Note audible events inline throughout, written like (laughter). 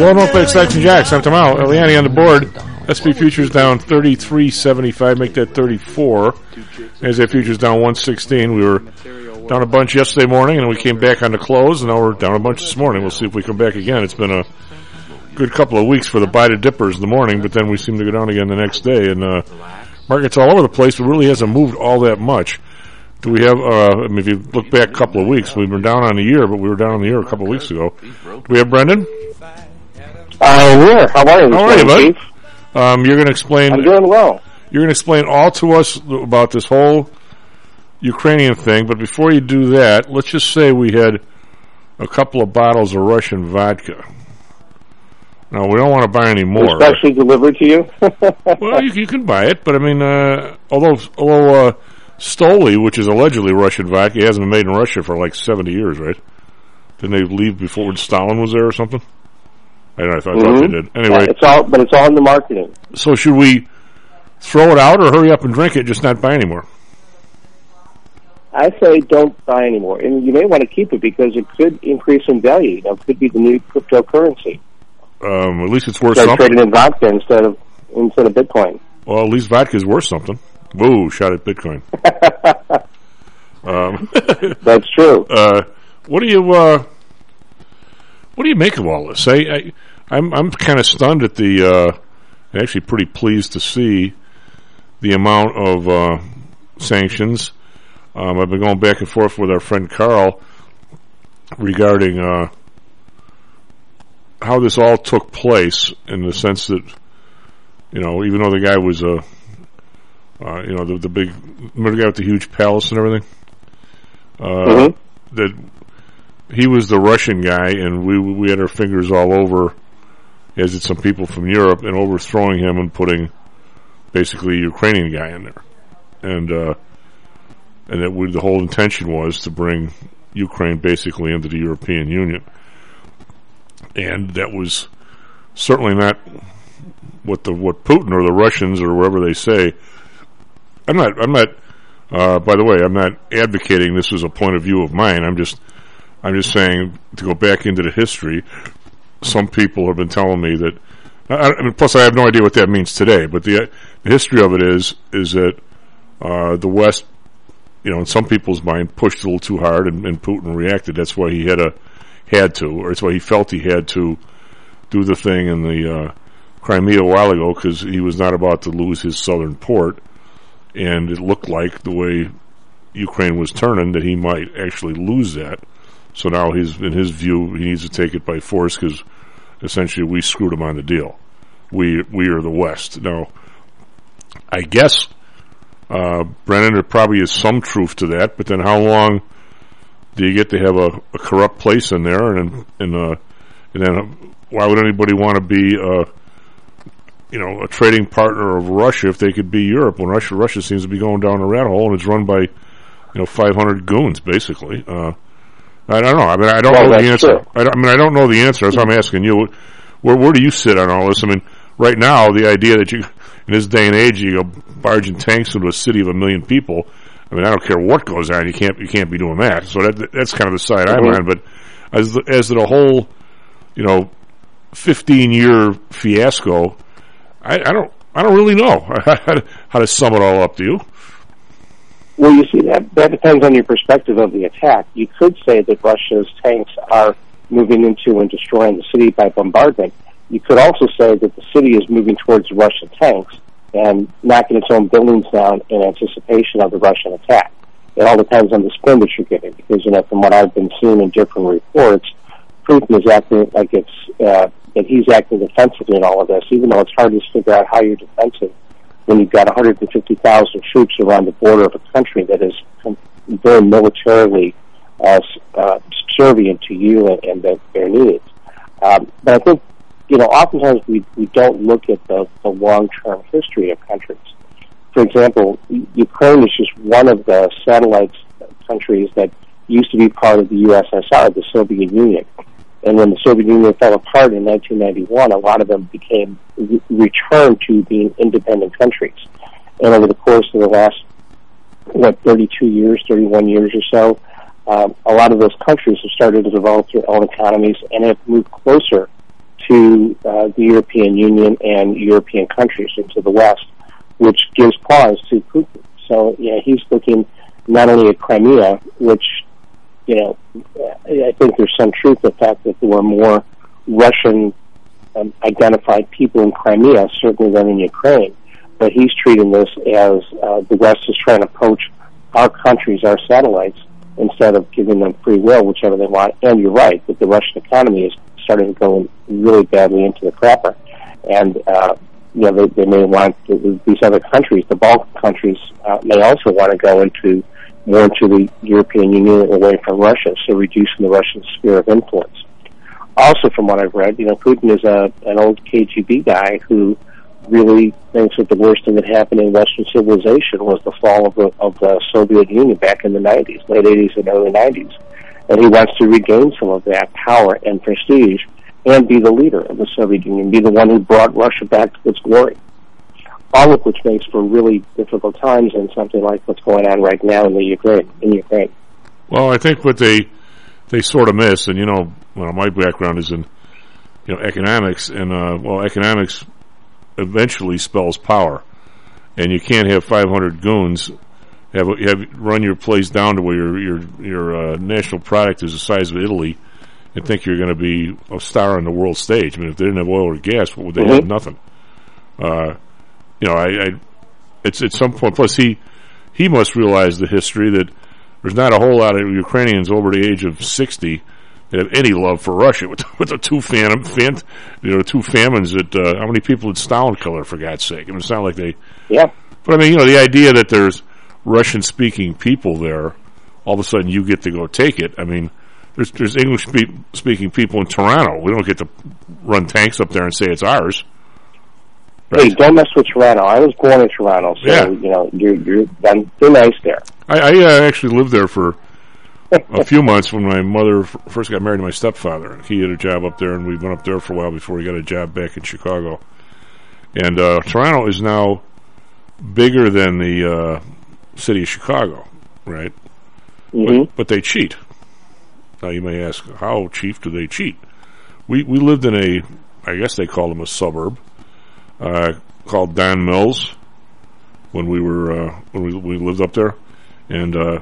Well, don't play Section Jacks. Them out. Eliani on the board. SP futures down 33.75. Make that 34. As that futures down 116. We were down a bunch yesterday morning, and we came back on the close, and now we're down a bunch this morning. We'll see if we come back again. It's been a good couple of weeks for the buy the dippers in the morning, but then we seem to go down again the next day. And uh, market's all over the place, but really hasn't moved all that much. Do we have? Uh, I mean, if you look back a couple of weeks, we've been down on the year, but we were down on the year a couple of weeks ago. Do we have Brendan? Uh, yeah. How are you? How are you, bud? Um, you're going to explain. I'm doing well. You're going to explain all to us about this whole Ukrainian thing, but before you do that, let's just say we had a couple of bottles of Russian vodka. Now we don't want to buy any more. Especially delivered to you. (laughs) well, you, you can buy it, but I mean, uh, although although uh, Stoli, which is allegedly Russian vodka, hasn't been made in Russia for like seventy years, right? Didn't they leave before Stalin was there or something? I know. I thought, I thought they did. Anyway, it's all, but it's all in the marketing. so should we throw it out or hurry up and drink it, just not buy anymore? I say don't buy anymore, and you may want to keep it because it could increase in value. You know, it could be the new cryptocurrency. Um, at least it's worth Start something. trading in vodka instead of instead of Bitcoin. Well, at least vodka's worth something. Woo, shot at Bitcoin. (laughs) um, (laughs) That's true. Uh, what do you uh, what do you make of all this? I, I I'm I'm kind of stunned at the. Uh, actually, pretty pleased to see the amount of uh, sanctions. Um, I've been going back and forth with our friend Carl regarding uh, how this all took place, in the sense that you know, even though the guy was a, uh, you know, the the big, remember the guy with the huge palace and everything, uh, Mhm. that he was the Russian guy, and we we had our fingers all over, as did some people from Europe, and overthrowing him and putting basically a Ukrainian guy in there, and uh, and that we, the whole intention was to bring Ukraine basically into the European Union, and that was certainly not what the what Putin or the Russians or wherever they say. I'm not. I'm not. Uh, by the way, I'm not advocating this as a point of view of mine. I'm just. I'm just saying to go back into the history. Some people have been telling me that. I, mean, plus, I have no idea what that means today. But the, the history of it is is that uh, the West, you know, in some people's mind, pushed a little too hard, and, and Putin reacted. That's why he had a had to, or that's why he felt he had to do the thing in the uh, Crimea a while ago because he was not about to lose his southern port, and it looked like the way Ukraine was turning that he might actually lose that. So now he's in his view he needs to take it by force because essentially we screwed him on the deal. We we are the West now. I guess uh, Brennan, there probably is some truth to that, but then how long do you get to have a, a corrupt place in there, and and uh, and then why would anybody want to be uh, you know a trading partner of Russia if they could be Europe when Russia Russia seems to be going down a rat hole and it's run by you know 500 goons basically. Uh, I don't know. I mean, I don't Well, know the answer. I, don't- I mean, I don't know the answer. That's why I'm asking you. Where where do you sit on all this? I mean, right now the idea that you in this day and age you go barging tanks into a city of a million people. I mean, I don't care what goes on. You can't you can't be doing that. So that that's kind of the side I'm Mhm. on. But as the, as the whole, you know, 15 year fiasco, I, I don't I don't really know (laughs) how to sum it all up. Do you? Well, you see, that that depends on your perspective of the attack. You could say that Russia's tanks are moving into and destroying the city by bombardment. You could also say that the city is moving towards Russian tanks and knocking its own buildings down in anticipation of the Russian attack. It all depends on the spin that you're giving, because you know, from what I've been seeing in different reports, Putin is acting like it's uh, that he's acting defensively in all of this, even though it's hard to figure out how you're defensive when you've got 150,000 troops around the border of a country that is very militarily uh, uh, subservient to you and, and the, their needs. Um, but I think you know, oftentimes we, we don't look at the, the long-term history of countries. For example, Ukraine is just one of the satellite countries that used to be part of the USSR, the Soviet Union. And when the Soviet Union fell apart in 1991, a lot of them became re- returned to being independent countries. And over the course of the last, what, 32 years, 31 years or so, um, a lot of those countries have started to develop their own economies and have moved closer to uh, the European Union and European countries into the West, which gives pause to Putin. So, yeah, he's looking not only at Crimea, which you know, I think there's some truth to the fact that there were more Russian um, identified people in Crimea, certainly than in Ukraine. But he's treating this as uh, the West is trying to poach our countries, our satellites, instead of giving them free will, whichever they want. And you're right that the Russian economy is starting to go really badly into the crapper. And, uh, you know, they, they may want these other countries, the Balkan countries, uh, may also want to go into more to the European Union and away from Russia, so reducing the Russian sphere of influence. Also, from what I've read, you know, Putin is a an old KGB guy who really thinks that the worst thing that happened in Western civilization was the fall of the of the Soviet Union back in the 90s, late 80s and early 90s, and he wants to regain some of that power and prestige and be the leader of the Soviet Union, be the one who brought Russia back to its glory all of which makes for really difficult times in something like what's going on right now in the Ukraine. In Ukraine. Well, I think what they they sort of miss, and you know, well, my background is in you know economics, and uh, well, economics eventually spells power, and you can't have 500 goons have have run your place down to where your your your uh, national product is the size of Italy, and think you're going to be a star on the world stage. I mean, if they didn't have oil or gas, what would they mm-hmm. have? Nothing. Uh, you know, I, I it's at some point. Plus, he he must realize the history that there's not a whole lot of Ukrainians over the age of sixty that have any love for Russia. With, (laughs) with the two fan, fan, you know, two famines that uh, how many people did Stalin kill? For God's sake, I mean, it's not like they. Yeah. But I mean, you know, the idea that there's Russian-speaking people there, all of a sudden you get to go take it. I mean, there's there's English-speaking people in Toronto. We don't get to run tanks up there and say it's ours. Right. Hey, don't mess with Toronto. I was born in Toronto, so yeah. you know you're you're they're nice there. I, I uh, actually lived there for a (laughs) few months when my mother f- first got married to my stepfather. He had a job up there, and we went up there for a while before he got a job back in Chicago. And uh, Toronto is now bigger than the uh, city of Chicago, right? Mm-hmm. But, but they cheat. Now you may ask, how chief do they cheat? We we lived in a, I guess they call them a suburb uh, called Don Mills when we were uh, when we, we lived up there, and uh,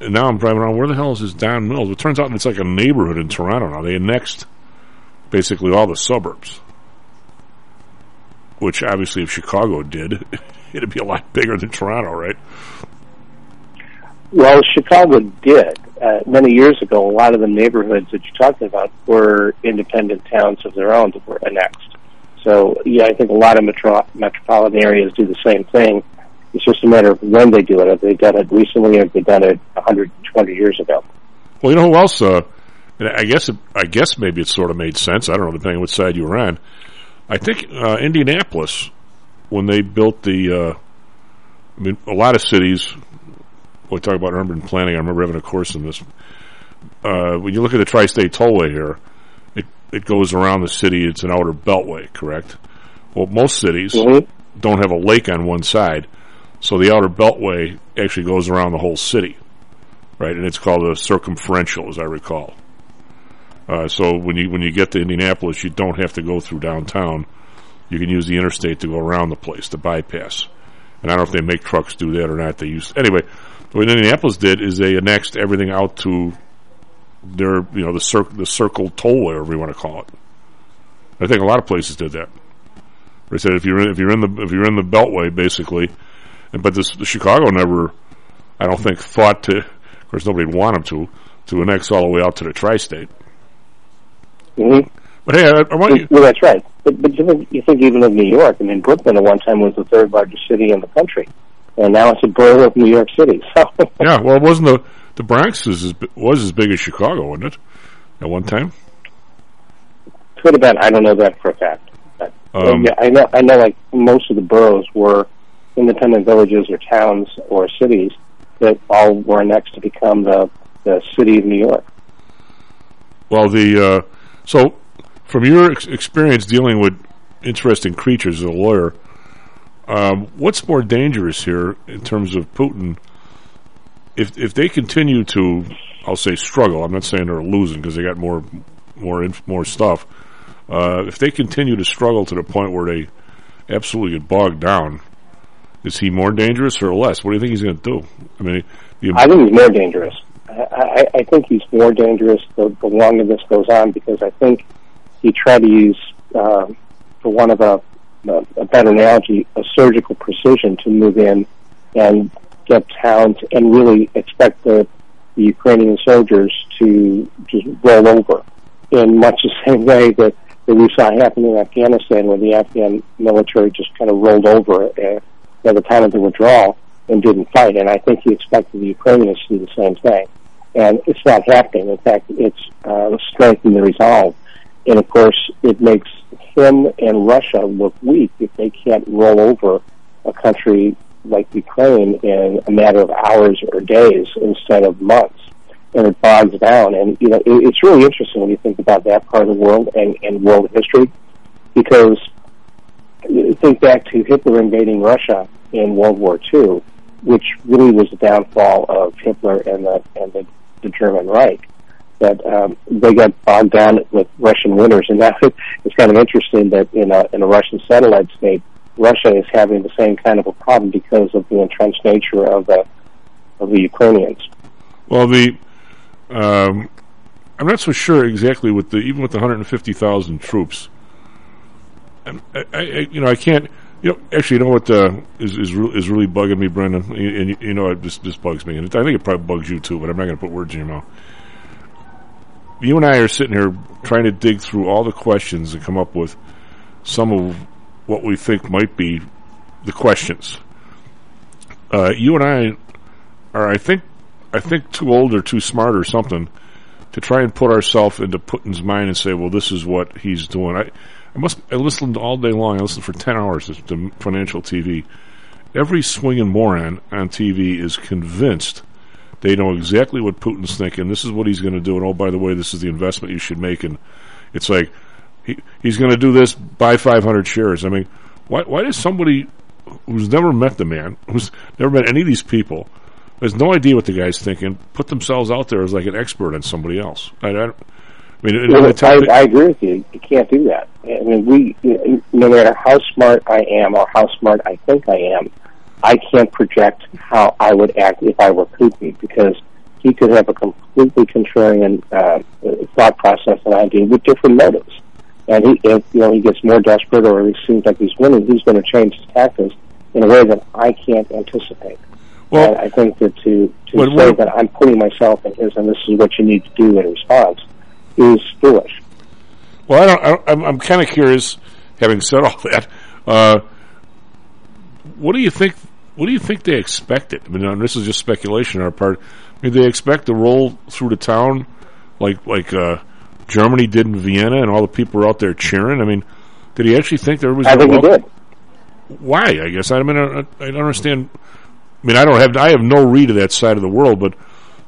and now I'm driving around. Where the hell is this Don Mills? It turns out it's like a neighborhood in Toronto now. They annexed basically all the suburbs, which obviously if Chicago did, (laughs) it'd be a lot bigger than Toronto, right? Well, Chicago did. Uh, many years ago, a lot of the neighborhoods that you're talking about were independent towns of their own that were annexed. So yeah, I think a lot of metro- metropolitan areas do the same thing. It's just a matter of when they do it. Have they done it recently, or have they done it 120 years ago? Well, you know who else? Uh, I guess it, I guess maybe it sort of made sense. I don't know, depending on what side you were on. I think uh, Indianapolis, when they built the, uh, I mean, a lot of cities. We talk about urban planning. I remember having a course in this. Uh, when you look at the tri-state tollway here, it goes around the city. It's an outer beltway, correct? Well, most cities mm-hmm. don't have a lake on one side, so the outer beltway actually goes around the whole city, right? And it's called a circumferential, as I recall. Uh, so when you when you get to Indianapolis, you don't have to go through downtown. You can use the interstate to go around the place, to bypass. And I don't know if they make trucks do that or not. They use anyway. What Indianapolis did is they annexed everything out to their you know the circle the circle toll whatever you want to call it. I think a lot of places did that. They said if you're in, if you're in the if you're in the Beltway basically, and, but this Chicago never, I don't think thought to. Of course, nobody would want them to to annex all the way out to the tri-state. Mm-hmm. But hey, I, I want you. Well, that's right. But, but you, think, you think even of New York? I mean, Brooklyn at one time was the third largest city in the country, and now it's a borough of New York City. So yeah, well, it wasn't the the Bronx was as, was as big as Chicago, wasn't it? At one time. Could have been. I don't know that for a fact. But, Um, yeah, I know. I know. Like most of the boroughs were independent villages or towns or cities that all were next to become the the city of New York. Well, the uh, so from your ex- experience dealing with interesting creatures as a lawyer, um, what's more dangerous here in terms of Putin? If if they continue to, I'll say struggle. I'm not saying they're losing because they got more more inf- more stuff. Uh, if they continue to struggle to the point where they absolutely get bogged down, is he more dangerous or less? What do you think he's going to do? I mean, the, I think he's more dangerous. I, I, I think he's more dangerous the, the longer this goes on because I think he tried to use, uh, for one of a, a, a better analogy, a surgical precision to move in and get towns and really expect the, the Ukrainian soldiers to just roll over in much the (laughs) same way that, that we saw happen in Afghanistan where the Afghan military just kind of rolled over uh, at the time of the withdrawal and didn't fight. And I think he expected the Ukrainians to do the same thing. And it's not happening. In fact, it's uh, strengthened the resolve. And of course, it makes him and Russia look weak if they can't roll over a country like Ukraine in a matter of hours or days instead of months. And it bogs down. And, you know, it, it's really interesting when you think about that part of the world and, and world history because think back to Hitler invading Russia in World War II, which really was the downfall of Hitler and the and the, the German Reich. That um, they got bogged down with Russian winners, and now (laughs) it's kind of interesting that in a in a Russian satellite state, Russia is having the same kind of a problem because of the entrenched nature of the of the Ukrainians. Well, the um, I'm not so sure exactly with the even with the 150,000 troops. And I, I, you know, I can't. You know, actually, you know what uh, is is, re- is really bugging me, Brendan, and, you, you know, it just just bugs me, and I think it probably bugs you too. But I'm not going to put words in your mouth. You and I are sitting here trying to dig through all the questions and come up with some of what we think might be the questions. Uh, you and I are, I think, I think too old or too smart or something to try and put ourselves into Putin's mind and say, well, this is what he's doing. I, I must, I listened all day long. I listened for 10 hours to financial TV. Every swinging moron on TV is convinced they know exactly what Putin's thinking. This is what he's going to do. And oh, by the way, this is the investment you should make. And it's like, he, he's going to do this, buy 500 shares. I mean, why, why does somebody who's never met the man, who's never met any of these people, has no idea what the guy's thinking, put themselves out there as like an expert on somebody else? I, I, I mean, Well, the time- I, I agree with you. You can't do that. I mean, we, no matter how smart I am or how smart I think I am, I can't project how I would act if I were Putin because he could have a completely contrarian uh, thought process than I do with different motives. And he, if you know, he gets more desperate or it seems like he's winning, he's going to change his tactics in a way that I can't anticipate. Well- and I think that to to What- say what- that I'm putting myself in his and this is what you need to do in response is foolish. Well, I don't. I don't I'm, I'm kind of curious. Having said all that, uh, what do you think? What do you think they expected? I mean, and this is just speculation on our part. I mean, they expect to roll through the town like like uh, Germany did in Vienna, and all the people were out there cheering. I mean, did he actually think there was? I think he did. Why? I guess I mean I, I don't understand. I mean, I don't have I have no read of that side of the world, but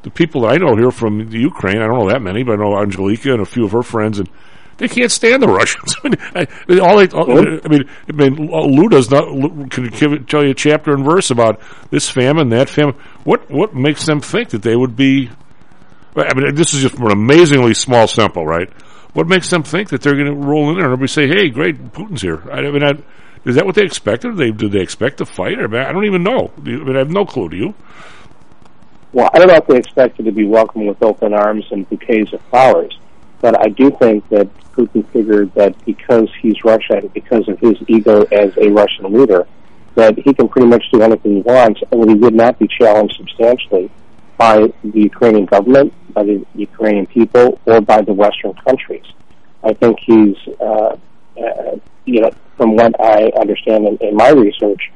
the people that I know here from the Ukraine, I don't know that many, but I know Angelica and a few of her friends, and they can't stand the Russians. (laughs) I mean, I, all they, all, I mean, I mean, uh, Lou does not can give tell you a chapter and verse about this famine, that famine. What what makes them think that they would be? I mean, this is just an amazingly small sample, right? What makes them think that they're going to roll in there and everybody say, "Hey, great, Putin's here"? I, mean, I, is that what they expected? They they expect to fight? I, mean, I don't even know. I mean, I have no clue. Do you? Well, I don't know if they expected to be welcomed with open arms and bouquets of flowers, but I do think that Putin figured that because he's Russia and because of his ego as a Russian leader, that he can pretty much do anything he wants, and that he would not be challenged substantially by the Ukrainian government, by the Ukrainian people, or by the Western countries. I think he's, uh, uh, you know, from what I understand in, in my research,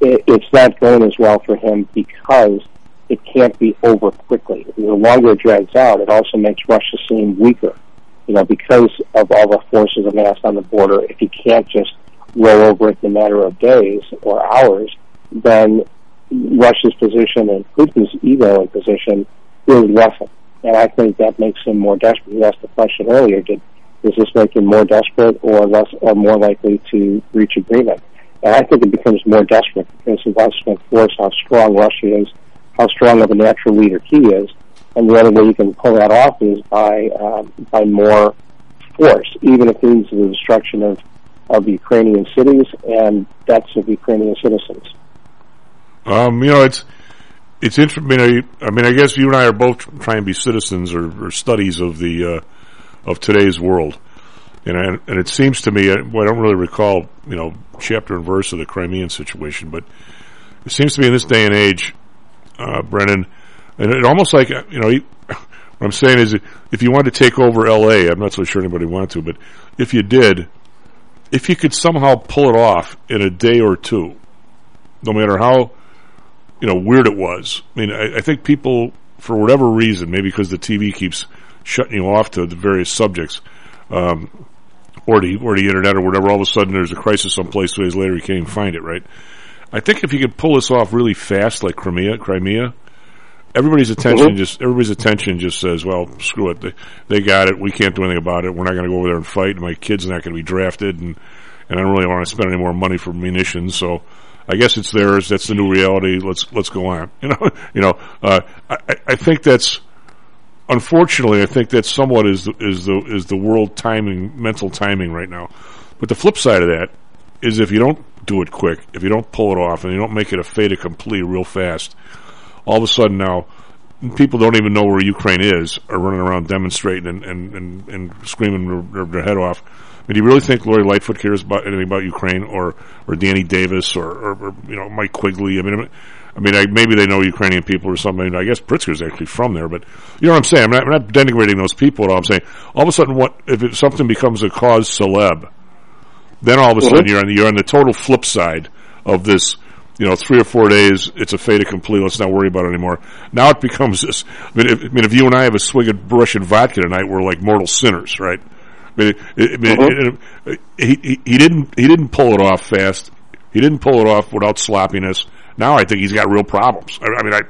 it, it's not going as well for him because it can't be over quickly. The longer it drags out, it also makes Russia seem weaker. you know, because of all the forces amassed on the border, if he can't just roll over it in a matter of days or hours, then Russia's position and Putin's ego and position is lessened. And I think that makes him more desperate. You asked the question earlier, did, does this make him more desperate or less or more likely to reach agreement? And I think it becomes more desperate because he wants to how strong Russia is, how strong of a natural leader he is, and the only way you can pull that off is by um, by more force, even if it means the destruction of of Ukrainian cities and deaths of Ukrainian citizens. Um, you know, it's it's interesting. I mean, I, mean, I guess you and I are both trying to be citizens or, or studies of the uh, of today's world, and I, and it seems to me, I, well, I don't really recall, you know, chapter and verse of the Crimean situation, but it seems to me in this day and age, uh, Brennan, and it almost like you know. (laughs) What I'm saying is, if you wanted to take over L.A., I'm not so sure anybody wanted to, but if you did, if you could somehow pull it off in a day or two, no matter how you know weird it was. I mean, I, I think people, for whatever reason, maybe because the TV keeps shutting you off to the various subjects, um, or the or the internet or whatever, all of a sudden there's a crisis someplace two days later you can't even find it. Right? I think if you could pull this off really fast, like Crimea, Crimea, everybody's attention Mhm. just everybody's attention just says, "Well, screw it, they, they got it. We can't do anything about it. We're not going to go over there and fight. And My kid's not going to be drafted, and and I don't really want to spend any more money for munitions. So, I guess it's theirs. That's the new reality. Let's let's go on. (laughs) You know, you know. Uh, I I- think that's unfortunately, I think that somewhat is the, is the is the world timing, mental timing right now. But the flip side of that is if you don't do it quick, if you don't pull it off, and you don't make it a fait accompli real fast, all of a sudden now people don't even know where Ukraine is, are running around demonstrating and and, and, and screaming their, their head off. Mean, do you really think Lori Lightfoot cares about anything about Ukraine, or or Danny Davis, or, or, or you know Mike Quigley? I mean, I mean, I, maybe they know Ukrainian people or something. I guess Pritzker's actually from there, but you know what I'm saying. I'm not, I'm not denigrating those people at all. I'm saying all of a sudden, what if it, something becomes a cause celeb? Then all of a mm-hmm. sudden, you're on the, you're on the total flip side of this. You know, three or four days, it's a fait accompli. Let's not worry about it anymore. Now it becomes this. I mean, if, I mean, if you and I have a swig of Russian vodka tonight, we're like mortal sinners, right? It, mean it- he, he he didn't he didn't pull it off fast. He didn't pull it off without sloppiness. Now I think he's got real problems. I, I mean, I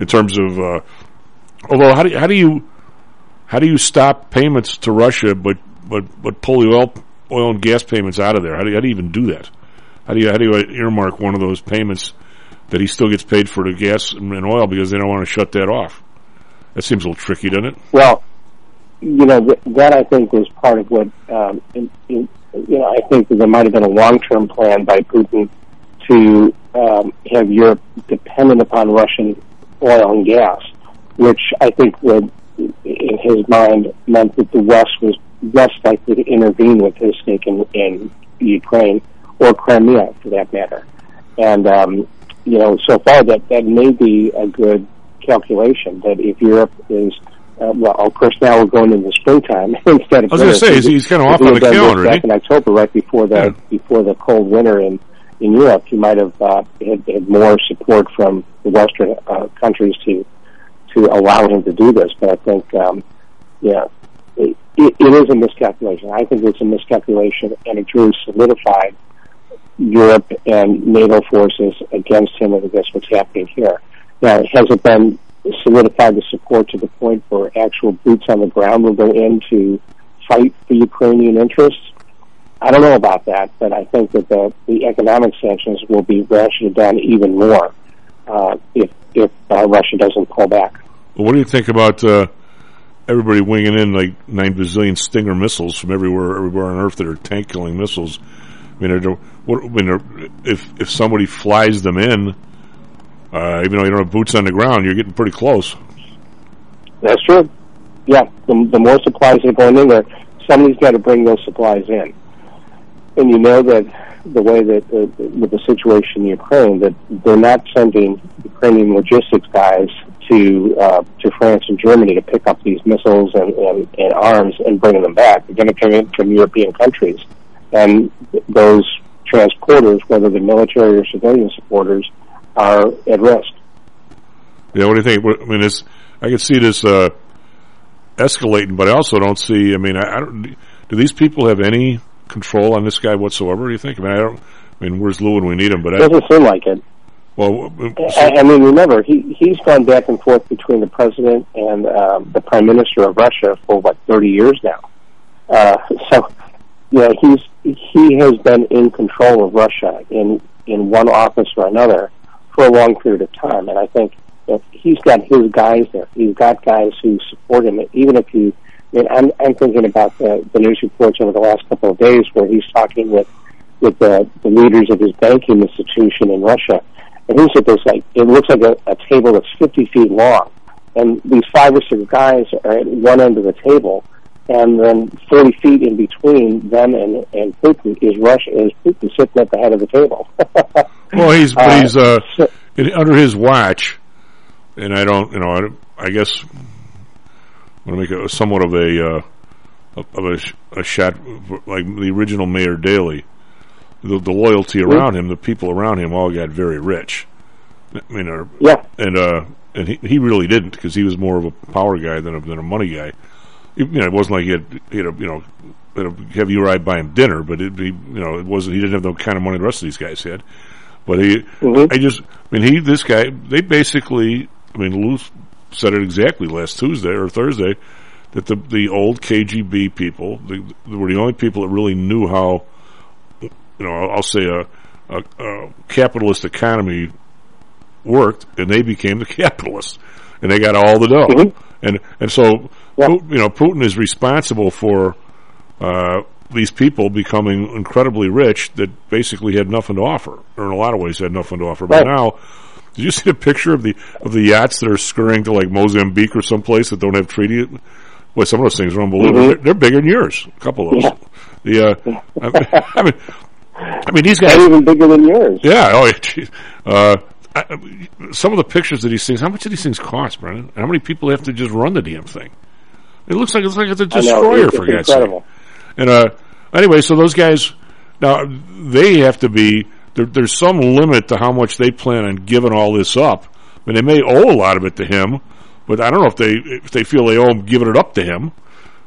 in terms of uh, although how do you, how do you how do you stop payments to Russia but but but pull the oil oil and gas payments out of there? How do you, how do you even do that? How do you how do you earmark one of those payments that he still gets paid for the gas and oil because they don't want to shut that off? That seems a little tricky, doesn't it? Well, you know, th- that I think was part of what, um, in, in, you know, I think that there might have been a long-term plan by Putin to um, have Europe dependent upon Russian oil and gas, which I think would, in his mind, meant that the West was less likely to intervene with his stake in, in Ukraine or Crimea, for that matter. And um, you know, so far that that may be a good calculation. That if Europe is uh, well, of course, now we're going into springtime (laughs) instead of. I was going to say, he's, he's kind of off on the had done this calendar, back in October, right before the Yeah. before the cold winter in in Europe, he might have uh, had, had more support from the Western uh, countries to to allow him to do this. But I think, um, yeah, it, it, it is a miscalculation. I think it's a miscalculation, and it's really solidified Europe and NATO forces against him, and against what's happening here. Now, has it been solidified the support to the point where actual boots on the ground will go in to fight the Ukrainian interests? I don't know about that, but I think that the, the economic sanctions will be ratcheted down even more uh, if if uh, Russia doesn't pull back. Well, what do you think about uh, everybody winging in like nine bazillion Stinger missiles from everywhere, everywhere on Earth that are tank killing missiles? I mean, what, I mean, if if somebody flies them in, uh, even though you don't have boots on the ground, you're getting pretty close. That's true. Yeah, the, the more supplies are going in there, somebody's got to bring those supplies in. And you know that the way that uh, with the situation in Ukraine, that they're not sending Ukrainian logistics guys to uh, to France and Germany to pick up these missiles and, and, and arms and bring them back. They're going to come in from European countries, and those transporters, whether they're military or civilian supporters, are at risk. Yeah, what do you think? I mean, it's I can see this. Uh, escalating, but I also don't see. I mean, I, I don't. Do these people have any control on this guy whatsoever? Do you think? I mean, I don't. I mean, where's Lou when we need him? But I, Doesn't seem like it. well, uh, I, I mean, remember, he he's gone back and forth between the president and um, the prime minister of Russia for what thirty years now. Uh, (laughs) so, yeah, he's he has been in control of Russia in in one office or another for a long period of time, and I think that he's got his guys there. He's got guys who support him, even if you. I mean, I'm I'm thinking about the, the news reports over the last couple of days where he's talking with with the, the leaders of his banking institution in Russia, and he's at this like it looks like a, a table that's 50 feet long, and these five or six guys are at one end of the table, and then 40 feet in between them and and Putin is Russia is Putin sitting at the head of the table. (laughs) well, he's but Uh, he's uh, so- under his watch, and I don't. You know, I, I guess I'm going to make a somewhat of a uh, of a, a shot like the original Mayor Daley. The, the loyalty around him, the people around him, all got very rich. I mean, are, yeah, and uh, and he, he really didn't because he was more of a power guy than a, than a money guy. You know, it wasn't like he had, he had a, you know had a heavy ride buying dinner, but it, he, you know, it wasn't. He didn't have the kind of money the rest of these guys had. But he, Mhm. I just, I mean, he, this guy, they basically, I mean, Lou said it exactly last Tuesday or Thursday that the the old KGB people the, they were the only people that really knew how, you know, I'll say a, a, a capitalist economy worked, and they became the (laughs) capitalists, and they got all the dough, Mhm. and and so Yeah. You know Putin is responsible for uh, these people becoming incredibly rich that basically had nothing to offer, or in a lot of ways had nothing to offer. But now, did you see the picture of the of the yachts that are scurrying to like Mozambique or someplace that don't have treaty? Boy, some of those things are unbelievable. Mhm. They're, they're bigger than yours. A couple of those. Yeah. The uh, I, (laughs) I mean, I mean these guys. and even bigger than yours. Yeah. Oh, yeah, geez. uh, I, some of the pictures of these things. How much do these things cost, Brennan? How many people have to just run the damn thing? It looks like it's like it's a destroyer it's, for God's sake. incredible. And uh, anyway, so those guys now they have to be. There, there's some limit to how much they plan on giving all this up. I mean, they may owe a lot of it to him, but I don't know if they if they feel they owe him giving it up to him.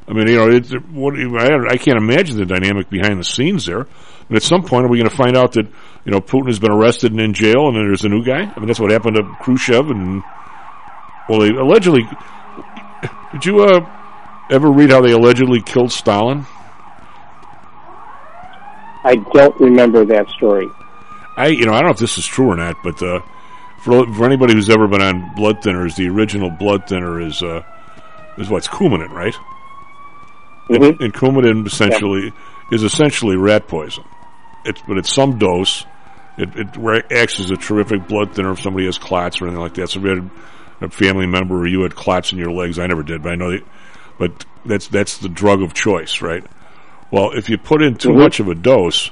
I mean, you know, it's, what I, I can't imagine the dynamic behind the scenes there. And at some point, are we going to find out that you know Putin has been arrested and in jail, and then there's a new guy? I mean, that's what happened to Khrushchev, and well, they allegedly. Did you uh, ever read how they allegedly killed Stalin? I don't remember that story. I, you know, I don't know if this is true or not, but uh, for for anybody who's ever been on blood thinners, the original blood thinner is uh, is what's Coumadin, right? Mhm. And Coumadin essentially is essentially rat poison. It's but it's some dose. It, it acts as a terrific blood thinner if somebody has clots or anything like that. So if you had a family member or you had clots in your legs, I never did, but I know that. But that's that's the drug of choice, right? Well, if you put in too Mhm. much of a dose,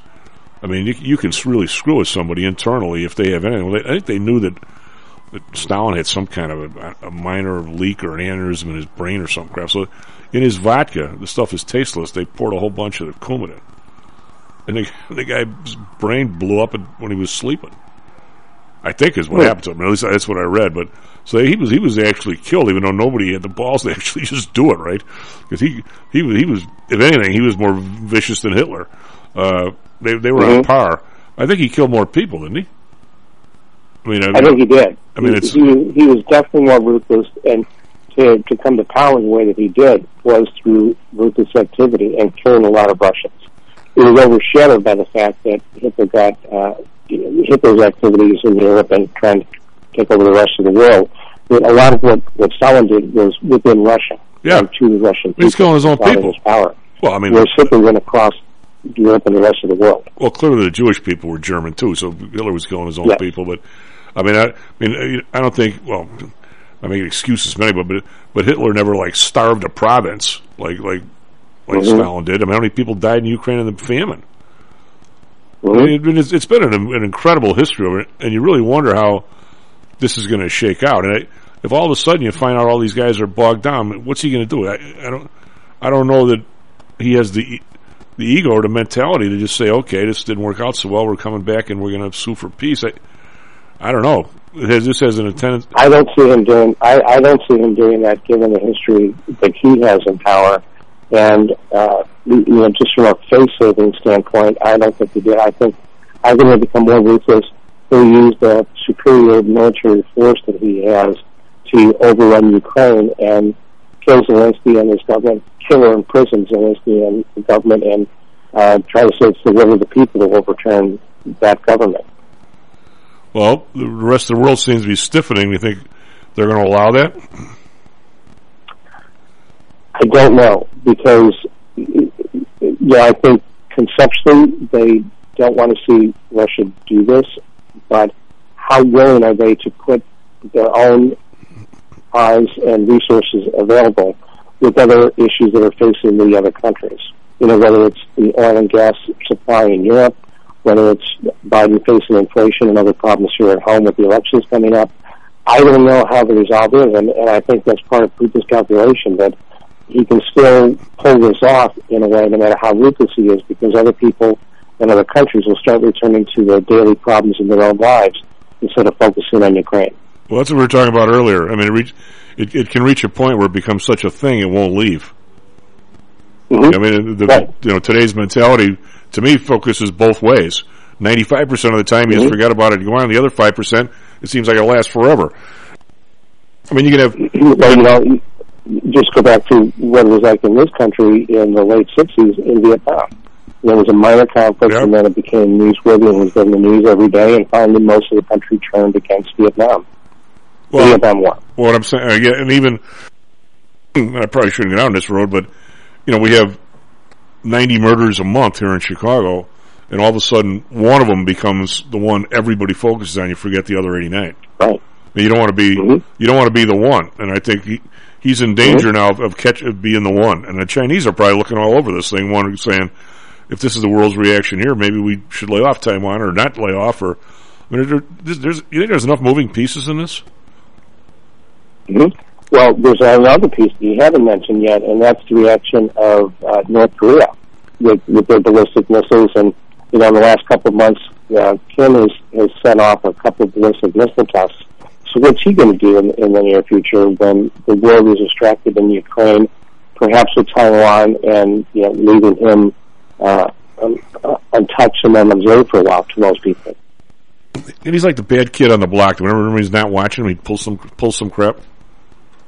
I mean, you, you can really screw with somebody internally if they have anything. Well, they, I think they knew that, that Stalin had some kind of a, a minor leak or an aneurysm in his brain or some crap. So in his vodka, the stuff is tasteless. They poured a whole bunch of the Coumadin. And the, (laughs) the guy's brain blew up when he was sleeping. I think is what Hmm. happened to him. At least that's what I read. But so he was he was actually killed, even though nobody had the balls to (laughs) actually just do it, right? Because he he was he was if anything he was more vicious than Hitler. Uh, they they were on Mhm. par. I think he killed more people, didn't he? I mean, I, I think he did. I mean, he, it's- he, he was definitely more ruthless, and to to come to power in the way that he did was through ruthless activity and killing a lot of Russians. It was overshadowed by the fact that Hitler got uh, Hitler's activities in Europe and trying to take over the rest of the world. But a lot of what what Stalin did was within Russia Yeah. to the Russian people. He's killing his own people. was Power. well, I mean, Whereas Hitler went across Europe and the rest of the world. well, clearly the Jewish people were German too, so Hitler was killing his own Yes. people. But I mean, I, I mean, I don't think. Well, I make excuses, many, but but Hitler never like starved a province like like like Mhm. Stalin did. I mean, how many people died in Ukraine in the famine? I Mhm. mean, it, it's, it's been an, an incredible history of it, and you really wonder how this is going to shake out. And I, if all of a sudden you find out all these guys are bogged down, what's he going to do? I, I don't, I don't know that he has the the ego or the mentality to just say, okay, this didn't work out so well. We're coming back and we're going to sue for peace. I, I don't know. has this has an attendance. I don't see him doing. I, I don't see him doing that, given the history that he has in power, and uh, you know, just from a face-saving standpoint, I don't think he did. I think I think he'll become more ruthless. He'll use the superior military force that he has to overrun Ukraine and kill Zelensky and his government, kill or imprison Zelensky and the government, and uh, try to say it's the will of the people to overturn that government. Well, the rest of the world seems to be stiffening. Do You think they're going to allow that? I don't know because, yeah, I think conceptually they don't want to see Russia do this, but how willing are they to put their own eyes and resources available with other issues that are facing the other countries? You know, whether it's the oil and gas supply in Europe, whether it's Biden facing inflation and other problems here at home with the elections coming up. I don't know how the resolve is, and, and I think that's part of Putin's calculation that he can still pull this off in a way, no matter how ruthless he is, because other people in other countries will start returning to their daily problems in their own lives instead of focusing on Ukraine. Well, that's what we were talking about earlier. I mean, it, reach, it, it can reach a point where it becomes such a thing it won't leave. Mhm. I mean, the, Right. you know, today's mentality to me focuses both ways. Ninety-five percent of the time, you just Mhm. forget about it and go on. The other five percent, it seems like it'll last forever. I mean, you can have well, you know, just go back to what it was like in this country in the late 60s in Vietnam. There was a minor conflict, Yeah. and then it became newsworthy and was in the news every day, and finally most of the country turned against Vietnam. well, Vietnam War. what I'm saying, uh, yeah, and even I probably shouldn't get down this road, but you know, we have 90 murders a month here in Chicago, and all of a sudden, one of them becomes the one everybody focuses on. You forget the other 89. Right. You don't want to be Mhm. you don't want to be the one, and I think he's in danger now of, of catch of being the one. And the Chinese are probably looking all over this thing, wondering, saying, if this is the world's reaction here, maybe we should lay off Taiwan or not lay off. Or I mean, there, there's, you think there's enough moving pieces in this? hmm Well, there's another piece that you haven't mentioned yet, and that's the reaction of uh, North Korea with, with their ballistic missiles. And you know, in the last couple of months, uh, Kim has, has sent off a couple of ballistic missile tests. So what's he going to do in, in the near future when the world is distracted in Ukraine, perhaps with Taiwan, and you know, leaving him uh, uh, untouched and unobserved for a while to most people? And he's like the bad kid on the block. Whenever when he's not watching, he pulls some pulls some crap.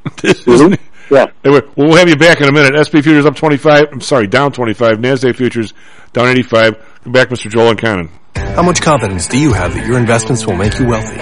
Mhm. (laughs) Yeah. Anyway, we'll have you back in a minute. SP futures up 25. I'm sorry, down 25. NASDAQ futures down 85. Come back, Mr. Joel and Cannon. How much confidence do you have that your investments will make you wealthy?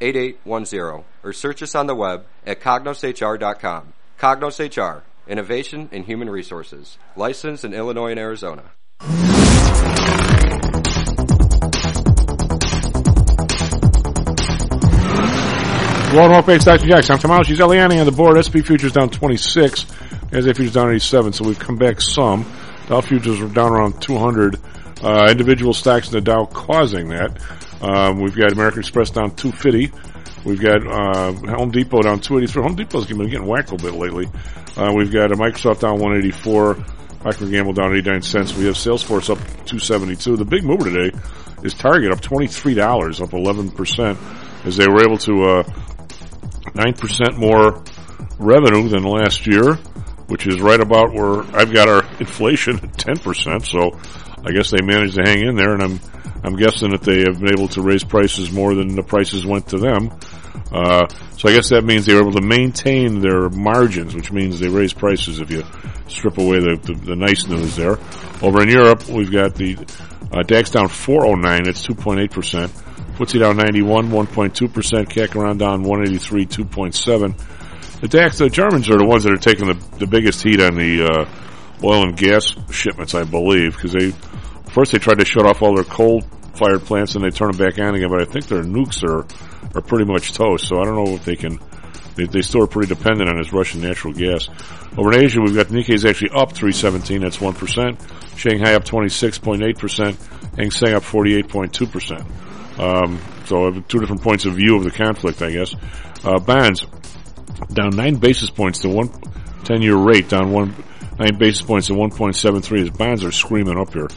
8810 or search us on the web at cognoshr.com. Cognos HR, Innovation in Human Resources, licensed in Illinois and Arizona. World North Base, Dr. Jackson. I'm Tom She's Eliani on the board. SP futures down 26. as NASDAQ futures down 87. So we've come back some. Dow futures are down around 200. Uh, individual stocks in the Dow causing that. Um, we've got American Express down 250. We've got uh, Home Depot down 283. Home Depot's been getting whacked a bit lately. Uh, we've got a Microsoft down 184. Procter Gamble down 89 cents. We have Salesforce up 272. The big mover today is Target up $23, up 11%, as they were able to uh, 9% more revenue than last year, which is right about where I've got our (laughs) inflation at 10%. So I guess they managed to hang in there, and I'm I'm guessing that they have been able to raise prices more than the prices went to them. Uh, so I guess that means they were able to maintain their margins, which means they raise prices if you strip away the, the, the nice news there. Over in Europe, we've got the uh, DAX down 409, it's 2.8%. FTSE down 91, 1.2%. CAC around down 183, 2.7. The DAX, the Germans are the ones that are taking the, the biggest heat on the uh, oil and gas shipments, I believe, because they first they tried to shut off all their coal fired plants and they turn them back on again, but I think their nukes are are pretty much toast. So I don't know if they can. They, they still are pretty dependent on this Russian natural gas. Over in Asia, we've got Nikkei's actually up 317. That's one percent. Shanghai up 26.8 percent. Hang Seng up 48.2 percent. Um, so two different points of view of the conflict, I guess. Uh, bonds down nine basis points to one 10 year rate, down one nine basis points to 1.73. His bonds are screaming up here.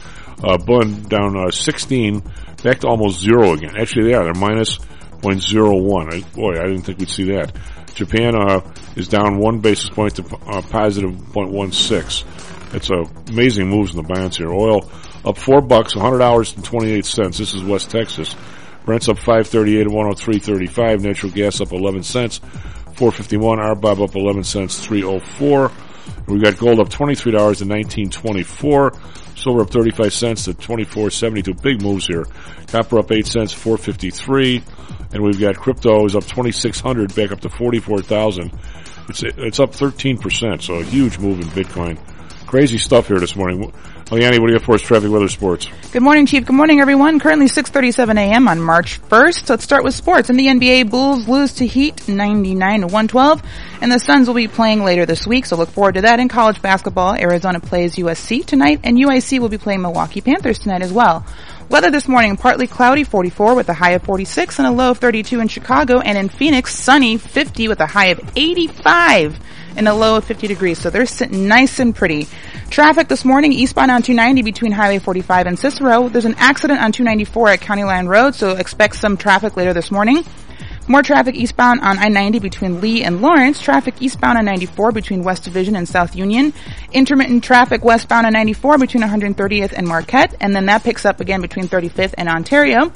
Uh, Bund down uh, 16, back to almost zero again. Actually, they are. They're minus 0.01. I, boy, I didn't think we'd see that. Japan uh, is down one basis point to uh, positive 0.16. It's uh, amazing moves in the bonds here. Oil up four bucks, hundred dollars and twenty eight cents. This is West Texas. Brent's up five thirty eight and one hundred three thirty five. Natural gas up eleven cents, four fifty one. RBOB up eleven cents, three oh four. We've got gold up twenty-three dollars to nineteen twenty-four. Silver up thirty-five cents to twenty-four seventy-two. Big moves here. Copper up eight cents, four fifty-three, and we've got crypto is up twenty-six hundred, back up to forty-four thousand. It's it's up thirteen percent, so a huge move in Bitcoin. Crazy stuff here this morning. Oh, Leanne, what do you have for us? Traffic, weather, sports. Good morning, Chief. Good morning, everyone. Currently 6:37 a.m. on March 1st. Let's start with sports. In the NBA, Bulls lose to Heat 99 to 112, and the Suns will be playing later this week. So look forward to that. In college basketball, Arizona plays USC tonight, and UIC will be playing Milwaukee Panthers tonight as well. Weather this morning, partly cloudy, 44 with a high of 46 and a low of 32 in Chicago, and in Phoenix, sunny, 50 with a high of 85 and a low of 50 degrees. So they're sitting nice and pretty. Traffic this morning, eastbound on 290 between Highway 45 and Cicero. There's an accident on 294 at County Line Road, so expect some traffic later this morning. More traffic eastbound on I-90 between Lee and Lawrence. Traffic eastbound on 94 between West Division and South Union. Intermittent traffic westbound on 94 between 130th and Marquette. And then that picks up again between 35th and Ontario.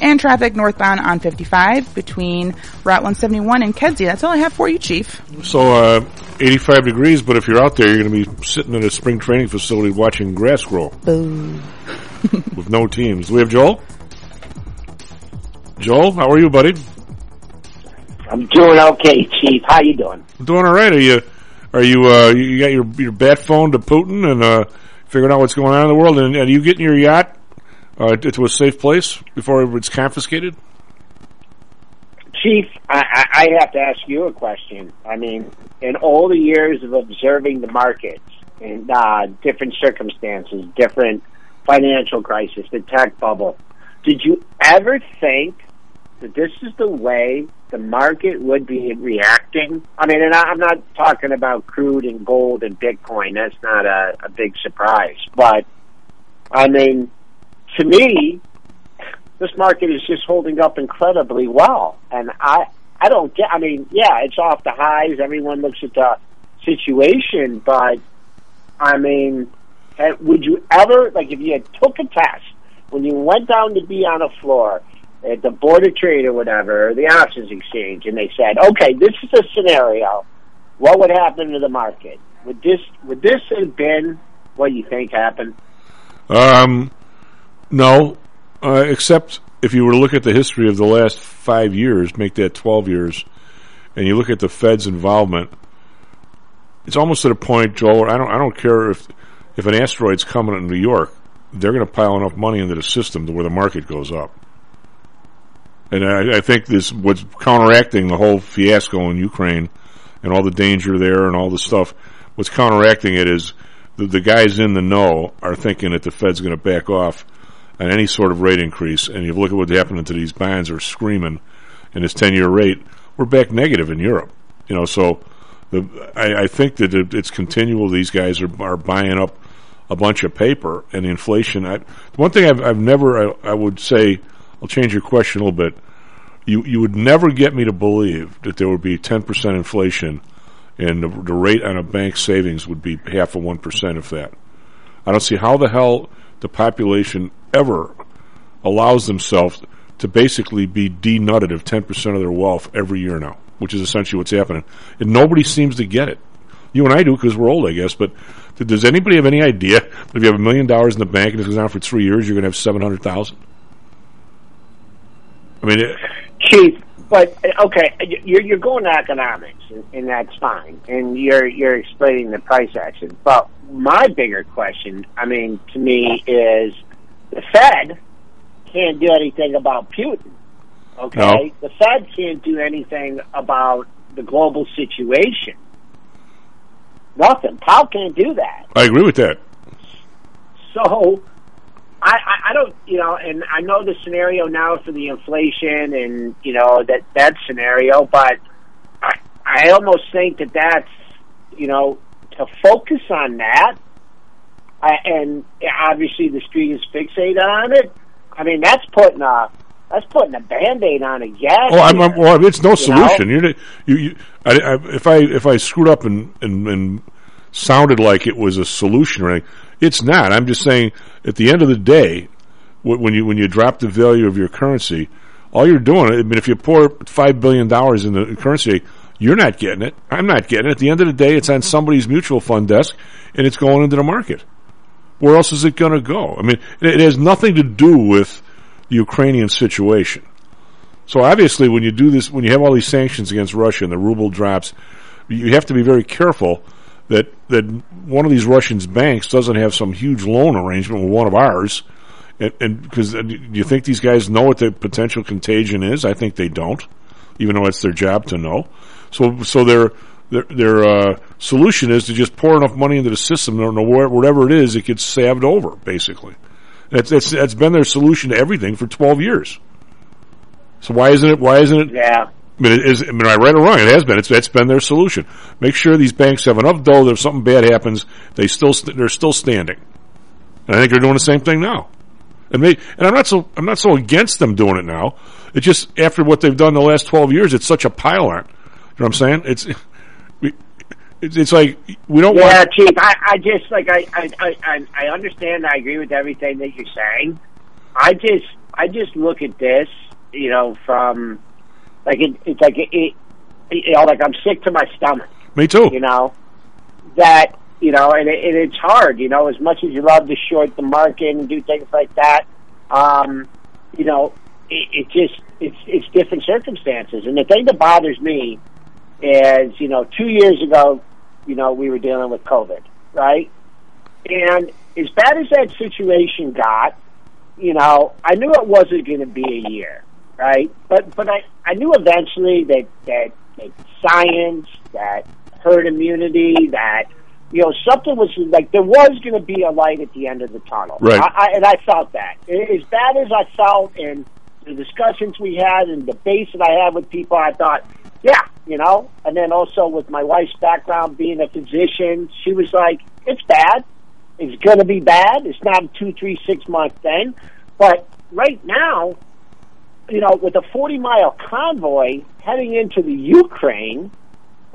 and traffic northbound on 55 between Route 171 and Kedzie. That's all I have for you, Chief. So, uh, 85 degrees, but if you're out there, you're going to be sitting in a spring training facility watching grass grow Boo. (laughs) with no teams. Do we have Joel? Joel, how are you, buddy? I'm doing okay, Chief. How you doing? I'm doing all right. Are you, are you, uh, you got your, your bat phone to Putin and, uh, figuring out what's going on in the world? And, and are you getting your yacht, uh, to a safe place before it's confiscated? Chief, I, I I have to ask you a question. I mean, in all the years of observing the markets and uh, different circumstances, different financial crisis, the tech bubble, did you ever think that this is the way the market would be reacting? I mean, and I, I'm not talking about crude and gold and Bitcoin. That's not a, a big surprise. But, I mean, to me, this market is just holding up incredibly well. And I, I don't get, I mean, yeah, it's off the highs. Everyone looks at the situation, but I mean, eh, would you ever, like if you had took a test when you went down to be on a floor at the board of trade or whatever, the options exchange, and they said, okay, this is a scenario. What would happen to the market? Would this, would this have been what you think happened? Um, no, uh, except if you were to look at the history of the last five years, make that 12 years, and you look at the Fed's involvement, it's almost to the point, Joel, I don't, I don't care if, if an asteroid's coming in New York, they're going to pile enough money into the system to where the market goes up. And I, I think this, what's counteracting the whole fiasco in Ukraine and all the danger there and all the stuff, what's counteracting it is the, the guys in the know are thinking that the Fed's going to back off on any sort of rate increase. And you look at what's happening to these bonds are screaming and this 10 year rate. We're back negative in Europe. You know, so the, I, I think that it, it's continual. These guys are, are buying up a bunch of paper and inflation. I, one thing I've, I've never, I, I would say, I'll change your question a little bit. You, you would never get me to believe that there would be 10% inflation and the, the rate on a bank savings would be half of 1% of that. I don't see how the hell the population ever allows themselves to basically be denutted of 10% of their wealth every year now, which is essentially what's happening. And nobody seems to get it. You and I do because we're old, I guess, but does anybody have any idea that if you have a million dollars in the bank and it goes on for three years, you're going to have 700,000? I mean, it, Chief, but okay, you're you're going to economics, and, and that's fine, and you're you're explaining the price action. But my bigger question, I mean, to me, is the Fed can't do anything about Putin. Okay, No. the Fed can't do anything about the global situation. Nothing. Powell can't do that. I agree with that. So, I, I, I don't, you know, and I know the scenario now for the inflation and you know that that scenario, but I, I almost think that that's, you know, to focus on that, I, and obviously the street is fixated on it. I mean, that's putting a that's putting a band aid on a gas. Oh, I'm, I'm, well, it's no you solution. know? You're, you, you, I, I, if I if I screwed up and, and and sounded like it was a solution or anything, it's not. I'm just saying, at the end of the day, when you when you drop the value of your currency, all you're doing. I mean, if you pour five billion dollars in the currency, you're not getting it. I'm not getting it. At the end of the day, it's on somebody's mutual fund desk, and it's going into the market. Where else is it going to go? I mean, it has nothing to do with the Ukrainian situation. So obviously, when you do this, when you have all these sanctions against Russia and the ruble drops, you have to be very careful that that one of these Russian banks doesn't have some huge loan arrangement with one of ours. And, and because do you think these guys know what the potential contagion is? I think they don't, even though it's their job to know. So, so their their, their uh, solution is to just pour enough money into the system, or whatever it is, it gets salved over. Basically, that's that's that's been their solution to everything for twelve years. So why isn't it? Why isn't it? Yeah. Mean, it is, I mean, I right or wrong, it has been. It's, it's been their solution. Make sure these banks have enough dough that if something bad happens, they still st- they're still standing. And I think they're doing the same thing now. And they, and I'm not so I'm not so against them doing it now. It's just after what they've done the last 12 years, it's such a pile on. You know what I'm saying? It's (laughs) it's, like we don't Yeah, want. Chief. I, I just like I I I- I understand. I agree with everything that you're saying. I just I just look at this, you know, from like it, it's like it, it, you know, like I'm sick to my stomach. Me too. You know that you know, and, it, and it's hard. You know, as much as you love to short the market and do things like that, um, you know, it, it just it's it's different circumstances. And the thing that bothers me is, you know, two years ago, you know, we were dealing with COVID, right? And as bad as that situation got, you know, I knew it wasn't going to be a year, right? But but I I knew eventually that that, that science, that herd immunity, that you know something was like there was going to be a light at the end of the tunnel, Right. I, I, and I felt that. As bad as I felt, and the discussions we had, and the debates that I had with people, I thought, yeah, you know. And then also with my wife's background being a physician, she was like, it's bad. It's going to be bad. It's not a two, three, six month thing. But right now, you know, with a 40 mile convoy heading into the Ukraine,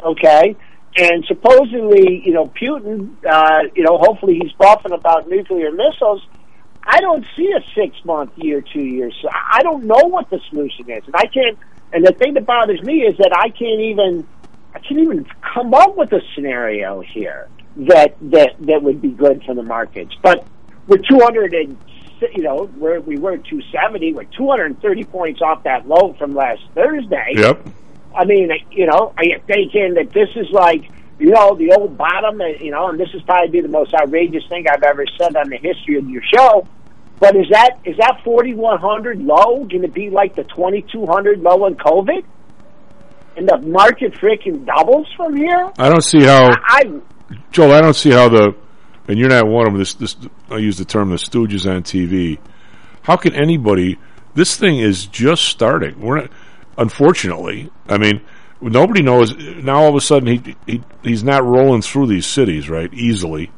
okay, and supposedly, you know, Putin, uh, you know, hopefully he's buffing about nuclear missiles. I don't see a six month year, two years. So I don't know what the solution is, and I can't. And the thing that bothers me is that I can't even, I can't even come up with a scenario here that that that would be good for the markets. But we're 200 and you know where we were at 270. We're 230 points off that low from last Thursday. Yep. I mean, you know, are you thinking that this is like, you know, the old bottom, you know, and this is probably the most outrageous thing I've ever said on the history of your show. But is that is that 4100 low going to be like the 2200 low in COVID? And the market freaking doubles from here? I don't see how. I Joel, I don't see how the, and you're not one of them. This, this, I use the term the stooges on TV. How can anybody? This thing is just starting. We're not, unfortunately. I mean, nobody knows. Now all of a sudden he, he he's not rolling through these cities right easily.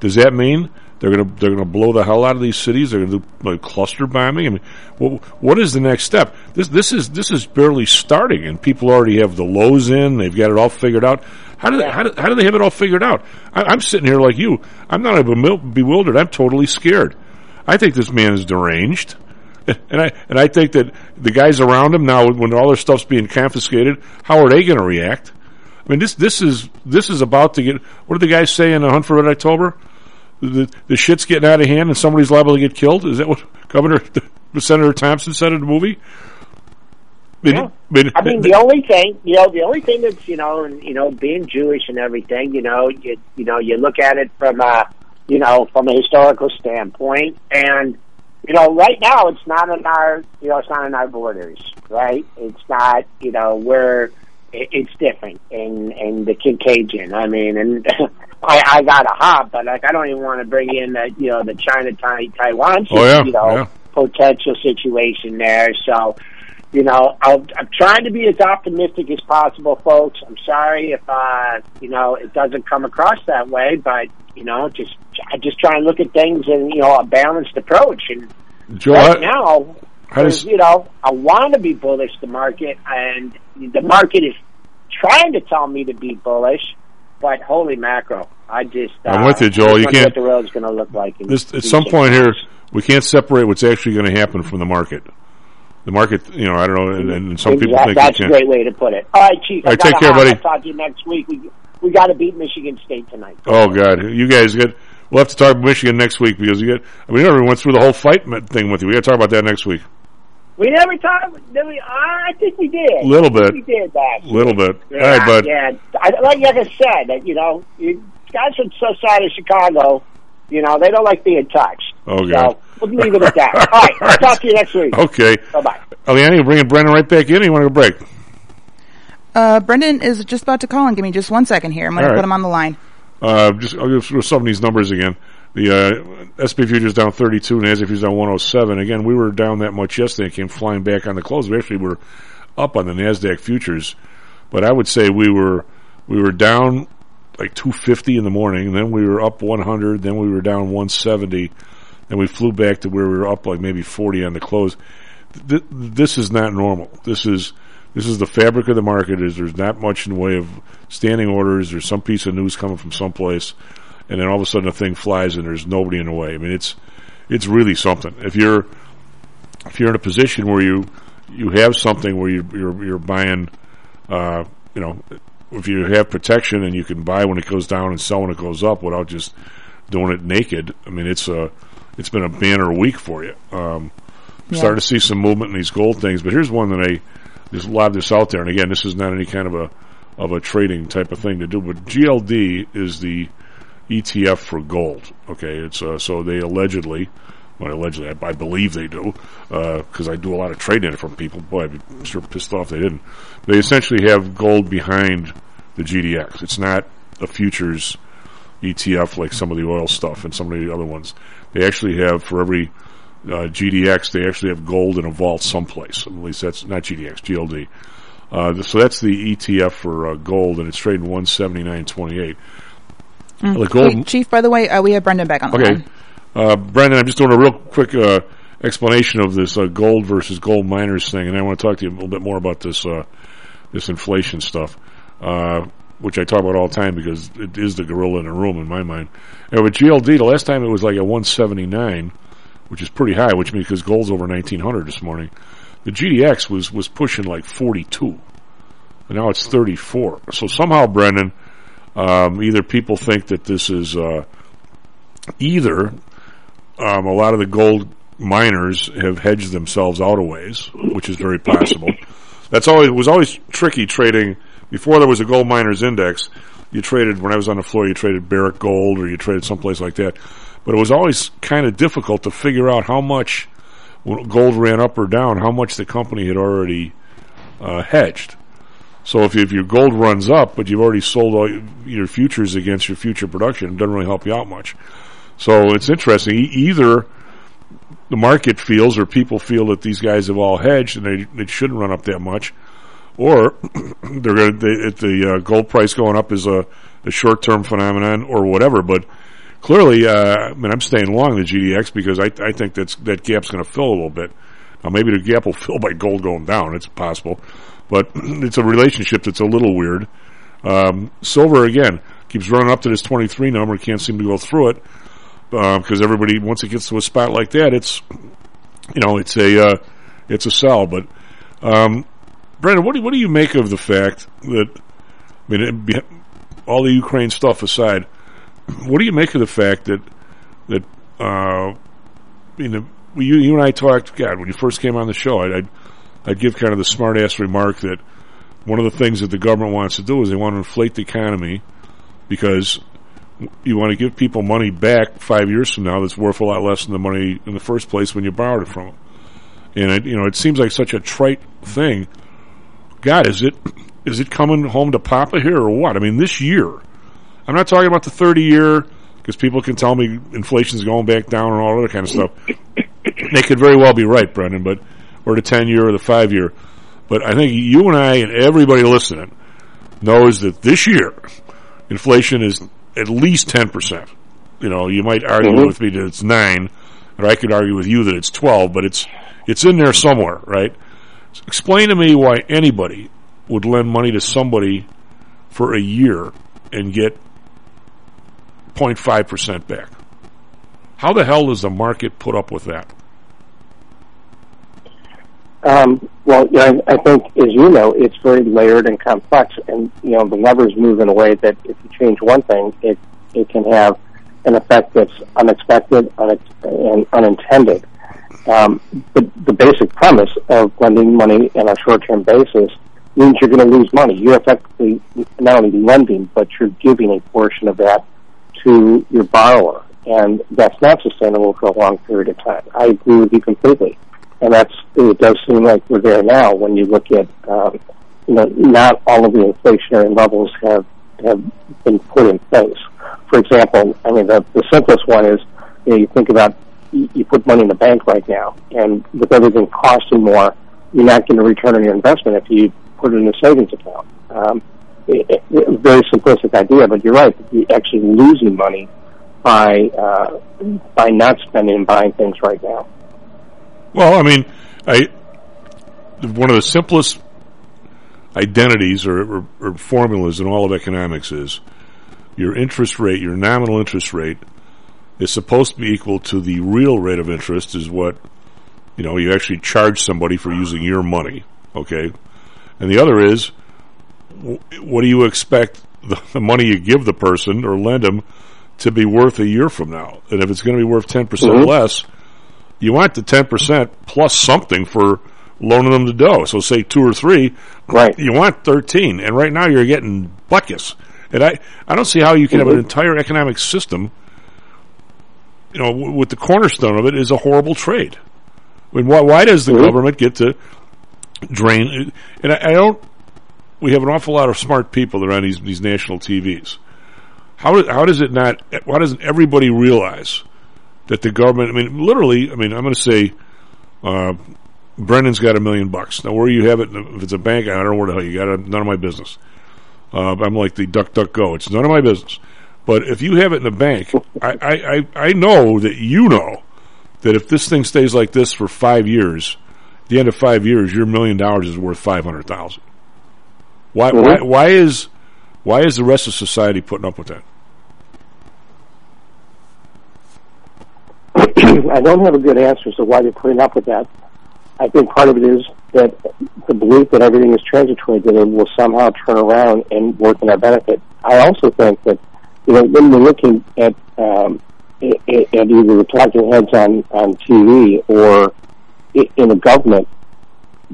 Does that mean they're gonna they're gonna blow the hell out of these cities? They're gonna do like cluster bombing. I mean, what what is the next step? This this is this is barely starting, and people already have the lows in. They've got it all figured out. How do they, how do, how do they have it all figured out? I, I'm sitting here like you. I'm not bewildered. I'm totally scared. I think this man is deranged. (laughs) And I and I think that the guys around him now, when all their stuff's being confiscated, how are they going to react? I mean, this this is this is about to get. What did the guys say in the Hunt for Red October? The, the shit's getting out of hand, and somebody's liable to get killed. Is that what Governor (laughs) Senator Thompson said in the movie? I Yeah. I mean, I mean, the only thing, you know, the only thing that's, you know, and you know, being Jewish and everything, you know, you you know, you look at it from a, you know, from a historical standpoint, and you know, right now it's not in our, you know, it's not in our borders, right? It's not, you know, we're, it's different in in the Caucasian. I mean, and I I got a hop, but like I don't even want to bring in the, you know, the China Taiwan, Oh, yeah, you know, yeah. potential situation there. So you know, I'll, I'm trying to be as optimistic as possible, folks. I'm sorry if, uh, you know, it doesn't come across that way, but, you know, just, I just try and look at things in, you know, a balanced approach. And Joe, right now, does- you know, I want to be bullish the market, and the market is trying to tell me to be bullish, but holy mackerel, I just, uh, I'm with you, Joel. You can't- what the road's going to look like. in this at some point here, we can't separate what's actually going to happen from the market. The market, you know, I don't know, and, and some people That- think that's a great way to put it. All right, Chief. All I take care, buddy. I'll talk to you next week. We we got to beat Michigan State tonight. Oh God, you guys get. We'll have to talk about Michigan next week because you get. I mean, we never went through the whole fight thing with you. We got to talk about that next week. We never talked. Did we? I think we did. A little bit. We did that. A little bit. Yeah, All right, bud. Yeah, I, like, like I said, you know, you guys from south side of Chicago, you know, they don't like being touched. Oh God. So we'll leave it at that. (laughs) All right, I'll talk to you next week. Okay. Bye bye. Eliana, you bringing Brendan right back in, or you want to go break? Uh, Brendan is just about to call and give me just one second here. I'm going All to right. put him on the line. Uh, just I'll go through some of these numbers again. The uh, SP futures down 32, and Nasdaq futures down 107. Again, we were down that much yesterday. Came flying back on the close. We actually were up on the Nasdaq futures, but I would say we were we were down like 250 in the morning. Then we were up 100. Then we were down 170. Then we flew back to where we were up like maybe 40 on the close. Th- this is not normal. This is this is the fabric of the market. Is there's not much in the way of standing orders. There's some piece of news coming from someplace, and then all of a sudden a thing flies and there's nobody in the way. I mean, it's it's really something. If you're if you're in a position where you you have something where you, you're you're buying, uh, you know, if you have protection and you can buy when it goes down and sell when it goes up without just doing it naked. I mean, it's a it's been a banner week for you. Um, I'm Yeah. starting to see some movement in these gold things, but here's one that I just lob this out there. And again, this is not any kind of a of a trading type of thing to do, but GLD is the ETF for gold. Okay, it's uh, so they allegedly, well, allegedly, I, I believe they do, because I do a lot of trading from people. Boy, I'd be sure pissed off they didn't. They essentially have gold behind the GDX. It's not a futures ETF like some of the oil stuff and some of the other ones. They actually have for every uh, GDX, they actually have gold in a vault someplace. At least that's not GDX, GLD. Uh, so that's the ETF for uh, gold, and it's trading one seventy nine twenty eight. Mm. Gold, Chief, by the way, uh, we have Brendan back on the Okay. line. Uh, Brendan, I'm just doing a real quick uh, explanation of this uh, gold versus gold miners thing, and I want to talk to you a little bit more about this uh, this inflation stuff, uh, which I talk about all the time because it is the gorilla in the room in my mind. And with GLD, the last time it was like a 179, which is pretty high, which means because gold's over 1900 this morning. The GDX was was pushing like 42, and now it's 34. So somehow, Brendan, um, either people think that this is uh, either um, a lot of the gold miners have hedged themselves out of ways, which is very possible. That's always was always tricky trading. Before there was a gold miners index, you traded when I was on the floor. You traded Barrick Gold, or you traded someplace like that. But it was always kind of difficult to figure out how much gold ran up or down, how much the company had already uh, hedged. So if, if your gold runs up, but you've already sold all your futures against your future production, it doesn't really help you out much. So it's interesting. E- either the market feels or people feel that these guys have all hedged and they, shouldn't run up that much, or (clears throat) they're going to, the uh, gold price going up is a, a short term phenomenon or whatever. But clearly, uh, I mean, I'm staying long the GDX because I, I think that's, that gap's going to fill a little bit. Now, maybe the gap will (laughs) fill by gold going down. It's possible. But (clears throat) it's a relationship that's a little weird. Um, silver, again, keeps running up to this 23 number, can't seem to go through it because everybody once it gets to a spot like that, it's you know it's a uh, it's a sell. But um, Brendan, what do what do you make of the fact that I mean all the Ukraine stuff aside, what do you make of the fact that that uh, you know you you and I talked God when you first came on the show, I'd, I'd give kind of the smart ass remark that one of the things that the government wants to do is they want to inflate the economy because you want to give people money back five years from now that's worth a lot less than the money in the first place when you borrowed it from them. And it, you know, it seems like such a trite thing. God, is it is it coming home to Papa here or what? I mean, this year. I'm not talking about the 30 year because people can tell me inflation's going back down and all other kind of stuff. they could very well be right, Brendan, but or the 10 year or the 5 year. But I think you and I and everybody listening knows that this year inflation is at least 10%. You know, you might argue Mhm. with me that it's 9, or I could argue with you that it's 12, but it's it's in there somewhere, right? Explain to me why anybody would lend money to somebody for a year and get 0.5% back. How the hell does the market put up with that? Um, well, you know, I, think, as you know, it's very layered and complex, and you know the levers move in a way that if you change one thing, it it can have an effect that's unexpected unex- and unintended. Um, but the basic premise of lending money on a short-term basis means you're going to lose money. You're effectively not only lending, but you're giving a portion of that to your borrower, and that's not sustainable for a long period of time. I agree with you completely and that's it does seem like we're there now when you look at um, you know not all of the inflationary levels have have been put in place. For example, I mean the, the simplest one is you know you think about you, put money in the bank right now, and with everything costing more, you're not going to return on your investment if you put it in a savings account. Um, it, it, very simplistic idea, but you're right. You're actually losing money by uh, by not spending and buying things right now. Well, I mean, I one of the simplest identities or, or, or formulas in all of economics is your interest rate, your nominal interest rate, is supposed to be equal to the real rate of interest, is what You know, you actually charge somebody for using your money. Okay, and the other is, what do you expect the, money you give the person or lend them to be worth a year from now? And if it's going to be worth 10% Mhm. less, you want the 10% plus something for loaning them the dough. So say two or three, right? You want 13, and right now you're getting buckets. And I, I don't see how you can have an Mhm. entire economic system, you know, w- with the cornerstone of it is a horrible trade. I mean, why, why does the Mhm. government get to drain? And I, I don't. We have an awful lot of smart people that are on these these national TVs. How how does it not? Why doesn't everybody realize that the government? I mean, literally. I mean, I'm going to say, uh, Brendan's got a million bucks. Now, where you have it, if it's a bank, I don't know where the hell you got it. None of my business. Uh, I'm like the duck, duck, go. It's none of my business. But if you have it in a bank, I, I, I, know that you know that if this thing stays like this for five years, at the end of five years, your million dollars is worth five hundred thousand. Why, Mhm. why, why is, why is the rest of society putting up with that? (clears throat) I don't have a good answer as to why they're putting up with that. I think part of it is that the belief that everything is transitory, that it will somehow turn around and work in our benefit. I also think that, you know, when we're looking at, um, at either the talking heads on, on TV or in the government,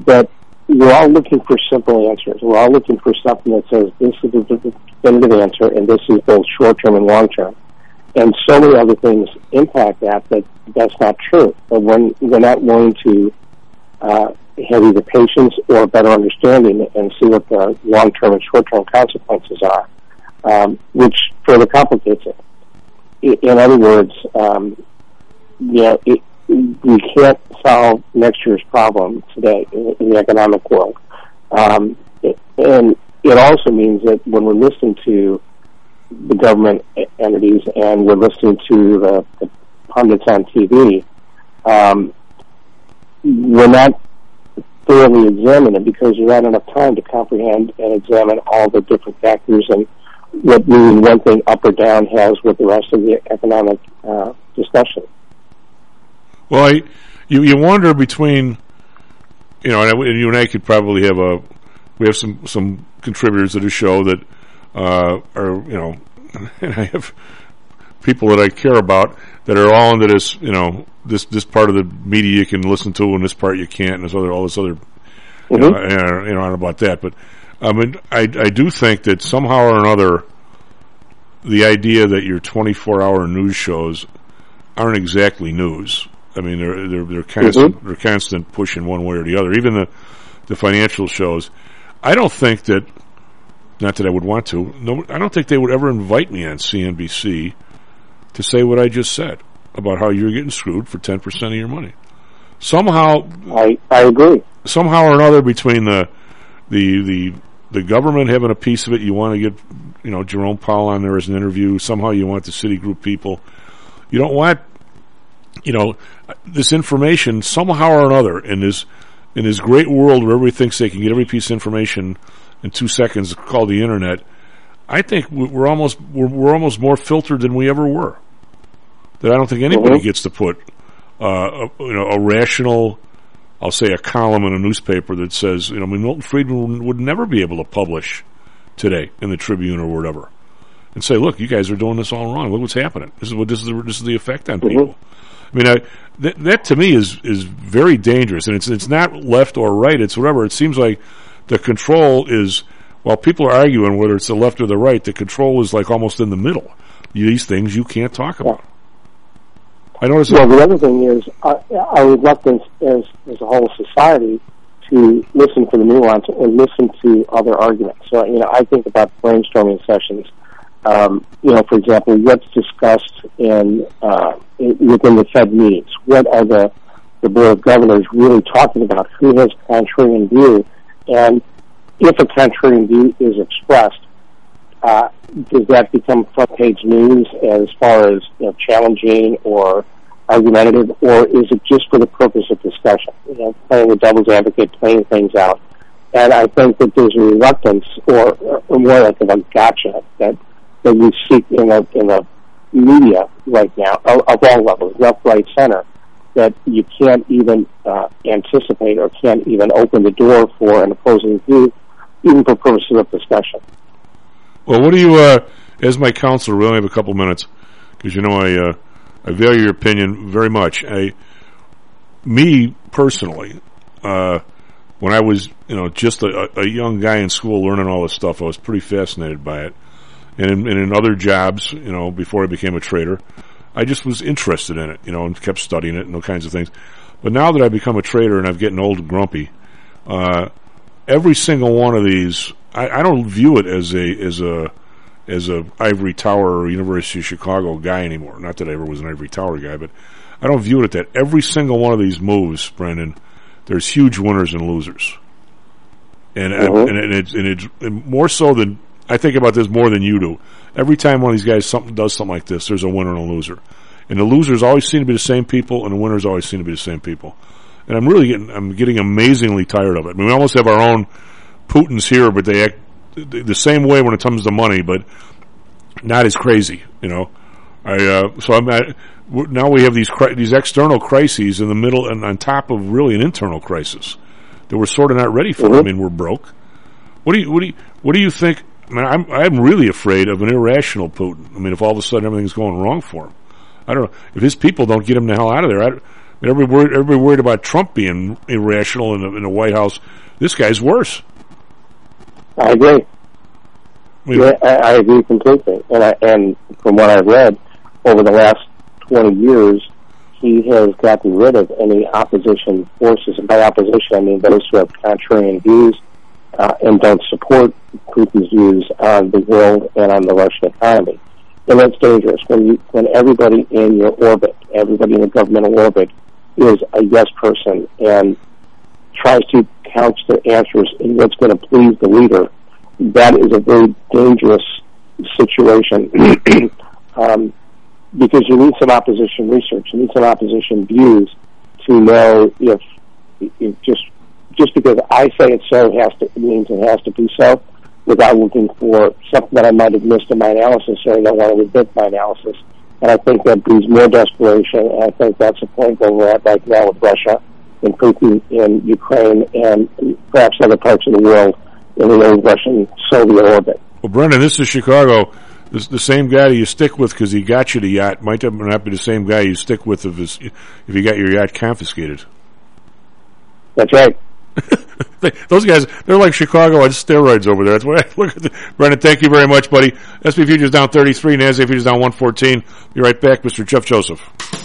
that we're all looking for simple answers. We're all looking for something that says this is the definitive answer and this is both short term and long term and so many other things impact that that that's not true. But when we're not willing to uh, have either patience or a better understanding and see what the long term and short term consequences are, um, which further complicates it. In other words, um, you know, it, we can't solve next year's problem today in, in the economic world. Um, it, and it also means that when we're listening to the government entities and we're listening to the, the pundits on TV, um, we're not thoroughly examining it because not enough time to comprehend and examine all the different factors and what moving one thing up or down has with the rest of the economic uh, discussion. Well, I, you you wonder between, you know, and, I, and you and I could probably have a, we have some some contributors to the show that uh, are you know, (laughs) and I have people that I care about that are all into this, you know, this this part of the media you can listen to and this part you can't, and this other all this other, you know, Mhm. and, you know, I don't know about that, but I mean, I I do think that somehow or another, the idea that your 24 hour news shows aren't exactly news. I mean, they're they're they're mm-hmm. constant they're constant pushing one way or the other. Even the the financial shows. I don't think that. Not that I would want to. No, I don't think they would ever invite me on CNBC to say what I just said about how you're getting screwed for ten percent of your money. Somehow, I I agree. Somehow or another, between the the the the government having a piece of it, you want to get you know Jerome Powell on there as an interview. Somehow you want the Citigroup people. You don't want you know this information somehow or another in this in this great world where everybody thinks they can get every piece of information in two seconds called the internet. I think we- we're almost we're, we're almost more filtered than we ever were. That I don't think anybody gets to put uh, a, you know a rational, I'll say a column in a newspaper that says you know I mean, Milton Friedman would, never be able to publish today in the Tribune or whatever and say, look, you guys are doing this all wrong. Look what's happening. This is what this is the, this is the effect on people. Mm-hmm. I mean, I, that, that to me is is very dangerous, and it's it's not left or right. It's whatever. It seems like the control is while people are arguing whether it's the left or the right, the control is like almost in the middle. These things you can't talk about. I notice. Well, the other thing is uh, our reluctance as as a whole society to listen for the nuance and listen to other arguments. So, you know, I think about brainstorming sessions. Um, you know, for example, what's discussed in, uh, in within the Fed meetings? What are the the board of governors really talking about? Who has contrarian view? And if a contrarian view is expressed, uh, does that become front page news as far as you know, challenging or argumentative, or is it just for the purpose of discussion? You know, playing the devil's advocate, playing things out. And I think that there's a reluctance, or, or more like a gotcha, that that we seek in the in the media right now, of, all levels, left, right, center, that you can't even uh, anticipate or can't even open the door for an opposing view, even for purposes of discussion. Well, what do you, uh, as my counselor, we only have a couple minutes, because you know I, uh, I value your opinion very much. I, me personally, uh, when I was, you know, just a, a young guy in school learning all this stuff, I was pretty fascinated by it. And in, and in other jobs, you know, before I became a trader, I just was interested in it, you know, and kept studying it and all kinds of things. But now that I've become a trader and I'm getting old and grumpy, uh, every single one of these, I, I don't view it as a as a as a ivory tower or University of Chicago guy anymore. Not that I ever was an ivory tower guy, but I don't view it at that. Every single one of these moves, Brendan, there's huge winners and losers, and Mhm. and, and it's and it's and more so than I think about this more than you do. Every time one of these guys something does something like this, there's a winner and a loser, and the losers always seem to be the same people, and the winners always seem to be the same people. And I'm really getting I'm getting amazingly tired of it. I mean, we almost have our own Putins here, but they act the same way when it comes to money, but not as crazy, you know. I uh, so I'm at, now we have these cri- these external crises in the middle and on top of really an internal crisis that we're sort of not ready for. I mean, we're broke. What do you what do you what do you think? I mean, I'm I'm really afraid of an irrational Putin. I mean, if all of a sudden everything's going wrong for him, I don't know if his people don't get him the hell out of there. I, I mean, everybody worried, everybody worried about Trump being irrational in the, in the White House. This guy's worse. I agree. Yeah, I, I agree completely. And I, and from what I've read over the last 20 years, he has gotten rid of any opposition forces. And by opposition, I mean those who have contrarian views uh, and don't support Putin's views on the world and on the Russian economy. And that's dangerous when you, when everybody in your orbit, everybody in the governmental orbit, is a yes person and tries to couch their answers in what's going to please the leader, that is a very dangerous situation (clears throat) um, because you need some opposition research, you need some opposition views to know if, if just just because I say it so has to it means it has to be so, without looking for something that I might have missed in my analysis or I don't want to revert my analysis. And I think that breeds more desperation, and I think that's the point where we're at right now with Russia and Putin in Ukraine and perhaps other parts of the world in the old Russian Soviet orbit. Well, Brendan, this is Chicago. This, the same guy you stick with because he got you the yacht might not be the same guy you stick with if, his, if you got your yacht confiscated. That's right. (laughs) Those guys, they're like Chicago on steroids over there. That's what I look at. The, Brendan, thank you very much, buddy. SP Futures down 33, NASDAQ Futures down 114. Be right back, Mr. Jeff Joseph.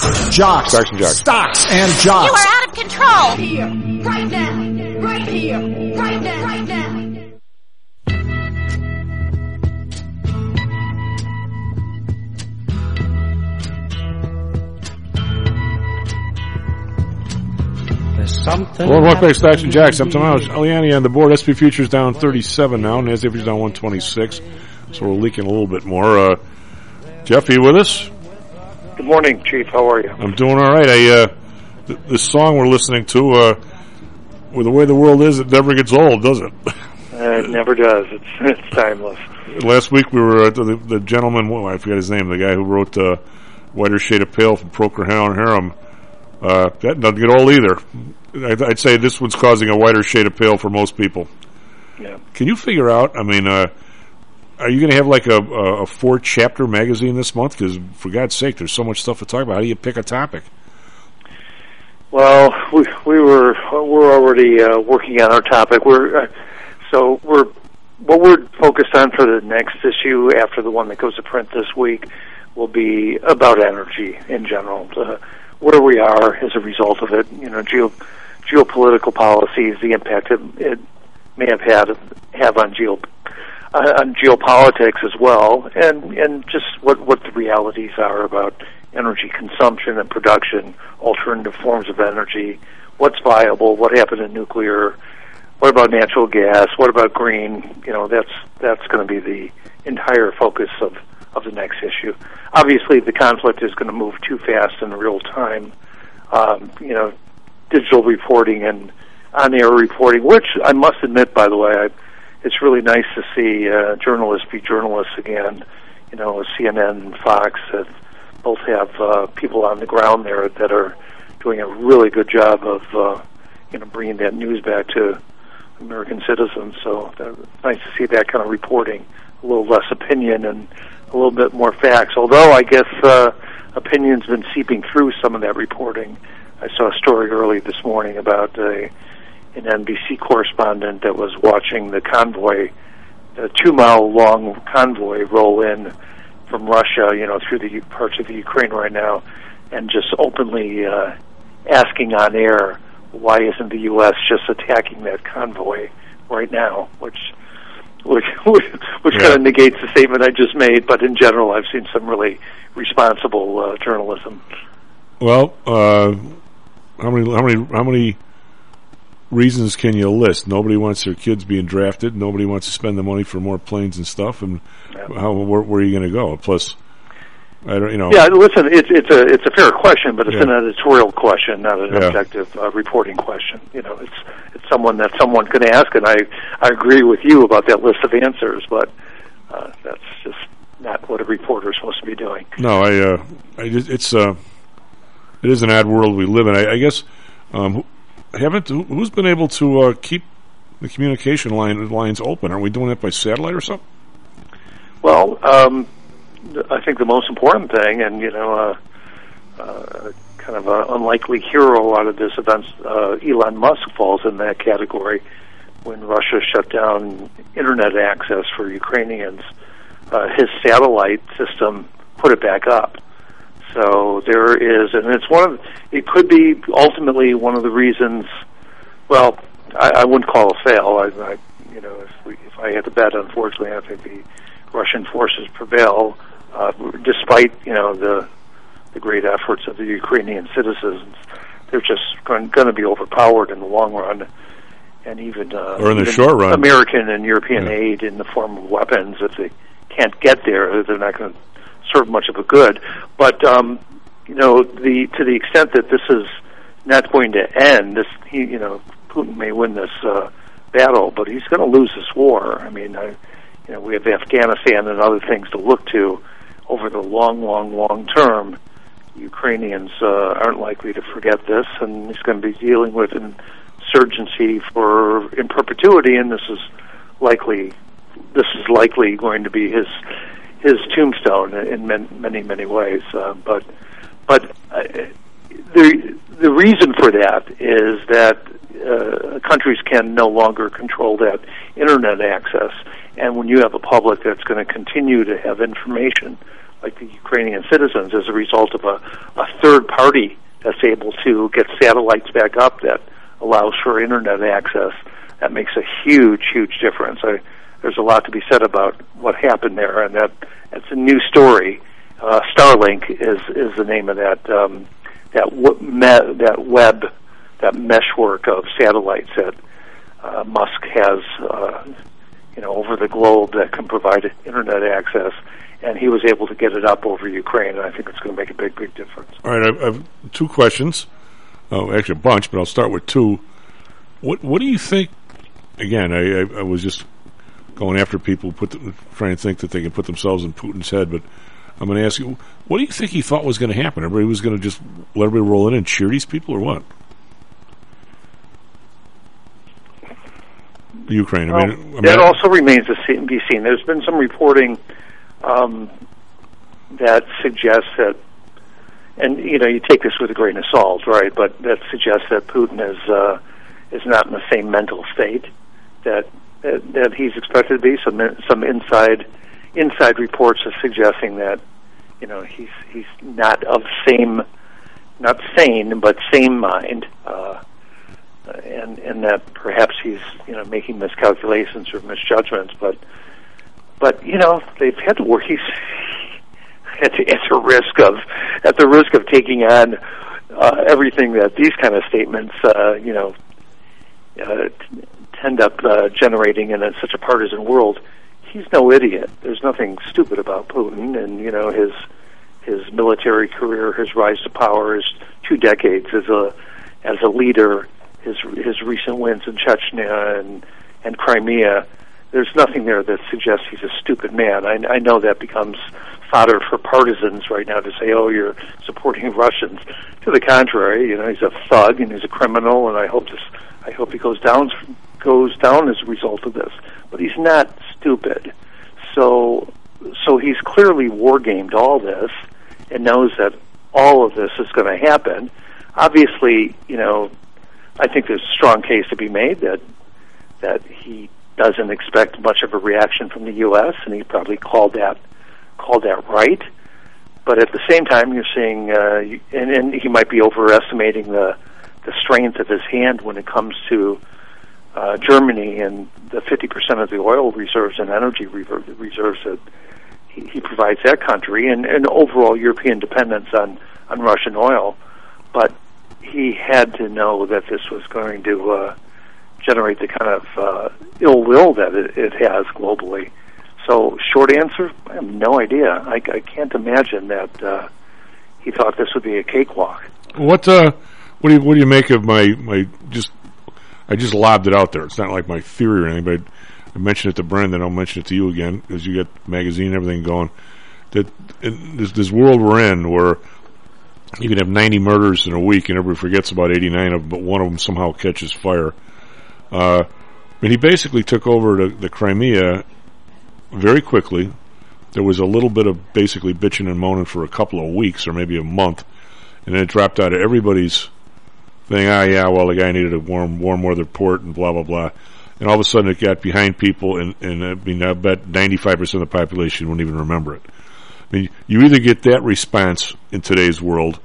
Stocks, jocks, Stocks and jocks. stocks and You are out of control! Right Here, right now, right here, right now, right now. There's something. Well, welcome back, Stocks and Jocks. I'm Tom Eliani on the board. SP futures down 37 now. NASDAQ futures down 126. So we're leaking a little bit more. Uh, Jeff, are you with us? Good morning, Chief. How are you? I'm doing all right. I, uh, th- this song we're listening to, uh, with the way the world is, it never gets old, does it? Uh, it never does. It's (laughs) it's timeless. Last week we were, uh, the, the gentleman, well, I forget his name, the guy who wrote, uh, Whiter Shade of Pale from Procol Harum, Harum. Uh, that doesn't get old either. I'd, I'd say this one's causing a whiter shade of pale for most people. Yeah. Can you figure out? I mean, uh, are you going to have like a, a, a four chapter magazine this month? Because for God's sake, there's so much stuff to talk about. How do you pick a topic? Well, we we were we're already uh, working on our topic. We're uh, so we're what we're focused on for the next issue after the one that goes to print this week will be about energy in general, where we are as a result of it. You know, geo geopolitical policies, the impact it, it may have had have on geo uh, on geopolitics as well, and and just what what the realities are about energy consumption and production, alternative forms of energy, what's viable, what happened in nuclear, what about natural gas, what about green? You know, that's that's going to be the entire focus of of the next issue. Obviously, the conflict is going to move too fast in real time. Um, you know, digital reporting and on-air reporting, which I must admit, by the way, I, it's really nice to see uh, journalists be journalists again. You know, CNN and Fox that both have uh, people on the ground there that are doing a really good job of uh, you know bringing that news back to American citizens. So uh, nice to see that kind of reporting, a little less opinion and a little bit more facts. Although I guess uh, opinion's been seeping through some of that reporting. I saw a story early this morning about a an NBC correspondent that was watching the convoy, the two mile long convoy roll in from Russia, you know, through the parts of the Ukraine right now, and just openly uh, asking on air, why isn't the U.S. just attacking that convoy right now? Which, which, (laughs) which, which Yeah. kind of negates the statement I just made. But in general, I've seen some really responsible uh, journalism. Well, uh, how many how many how many reasons can you list? Nobody wants their kids being drafted. Nobody wants to spend the money for more planes and stuff. And how where, where are you going to go? Plus, I don't you know. Yeah, listen, it's it's a it's a fair question, but it's Yeah. an editorial question, not an Yeah. objective uh, reporting question. You know, it's it's someone that someone can ask, and I I agree with you about that list of answers, but uh, that's just not what a reporter is supposed to be doing. No, I, uh, I just, it's, uh, it is an odd world we live in. I, I guess, um, haven't, who- who's been able to, uh, keep the communication line, lines open? Are we doing that by satellite or something? Well, um, I think the most important thing, and you know, uh, uh, kind of an unlikely hero out of this event, uh, Elon Musk falls in that category. When Russia shut down internet access for Ukrainians, uh, his satellite system put it back up. So there is, and it's one of, it could be ultimately one of the reasons. Well, I, I wouldn't call a fail. I, I you know, if we, if I had to bet, unfortunately, I think the Russian forces prevail, uh, despite you know the the great efforts of the Ukrainian citizens. They're just going, going to be overpowered in the long run, and even uh, Or in the short run. American and European Yeah. aid in the form of weapons. If they can't get there, they're not going to serve much of a good. But um, you know, the to the extent that this is not going to end, this he, you know, Putin may win this uh, battle, but he's going to lose this war. I mean, I, you know, we have Afghanistan and other things to look to over the long, long, long term. Ukrainians uh, aren't likely to forget this, and he's going to be dealing with an insurgency for in perpetuity, and this is likely this is likely going to be his his tombstone in many many, ways. Uh, but but uh, the the reason for that is that uh, countries can no longer control that internet access, and when you have a public that's going to continue to have information like the Ukrainian citizens, as a result of a, a third party that's able to get satellites back up that allows for internet access. That makes a huge, huge difference. I, there's a lot to be said about what happened there, and that it's a new story. Uh, Starlink is is the name of that um, that w- me- that web that meshwork of satellites that uh, Musk has, uh, you know, over the globe that can provide internet access, and he was able to get it up over Ukraine, and I think it's going to make a big, big difference. All right, I have two questions. Oh, actually, a bunch, but I'll start with two. What What do you think? Again, I, I, I was just going after people, put the, trying to think that they can put themselves in Putin's head, but I'm going to ask you, what do you think he thought was going to happen? Everybody was going to just let everybody roll in and cheer these people, or what? Ukraine. I Well, mean, I mean, that also remains to see, be seen. There's been some reporting um, that suggests that, and you know, you take this with a grain of salt, right? But that suggests that Putin is uh, is not in the same mental state that that, he's expected to be. Some some inside inside reports are suggesting that you know he's he's not of same not sane but sane mind. Uh, and and that perhaps he's you know making miscalculations or misjudgments, but but you know they've had to work. He's at the, at the risk of at the risk of taking on uh, everything that these kind of statements uh, you know uh, tend up uh, generating in a, such a partisan world. He's no idiot. There's nothing stupid about Putin, and you know his his military career, his rise to power, his two decades as a as a leader his his recent wins in Chechnya and and Crimea. There's nothing there that suggests he's a stupid man. I, I know that becomes fodder for partisans right now to say, "Oh, you're supporting (laughs) Russians." To the contrary, you know, he's a thug and he's a criminal, and I hope this. I hope he goes down goes down as a result of this. But he's not stupid. So so he's clearly war gamed all this and knows that all of this is going to happen. Obviously, you know, I think there's a strong case to be made that that he doesn't expect much of a reaction from the U.S. and he probably called that called that right. But at the same time, you're seeing, uh, and, and he might be overestimating the the strength of his hand when it comes to uh, Germany and the 50% of the oil reserves and energy reserves that he, he provides that country, and, and overall European dependence on on Russian oil. But he had to know that this was going to uh, generate the kind of uh, ill will that it, it has globally. So, short answer: I have no idea. I, I can't imagine that uh, he thought this would be a cakewalk. What uh, what do you what do you make of my my just? I just lobbed it out there. It's not like my theory or anything, but I mentioned it to Brendan. I'll mention it to you again because you got magazine and everything going. That this this world we're in, where you can have 90 murders in a week and everybody forgets about 89 of them, but one of them somehow catches fire. Uh, mean, he basically took over the Crimea very quickly. There was a little bit of basically bitching and moaning for a couple of weeks or maybe a month, and then it dropped out of everybody's thing. Ah, yeah, well, the guy needed a warm, warm weather port and blah blah blah. And all of a sudden, it got behind people, and, and I mean, I bet 95% of the population wouldn't even remember it. I mean, you either get that response in today's world,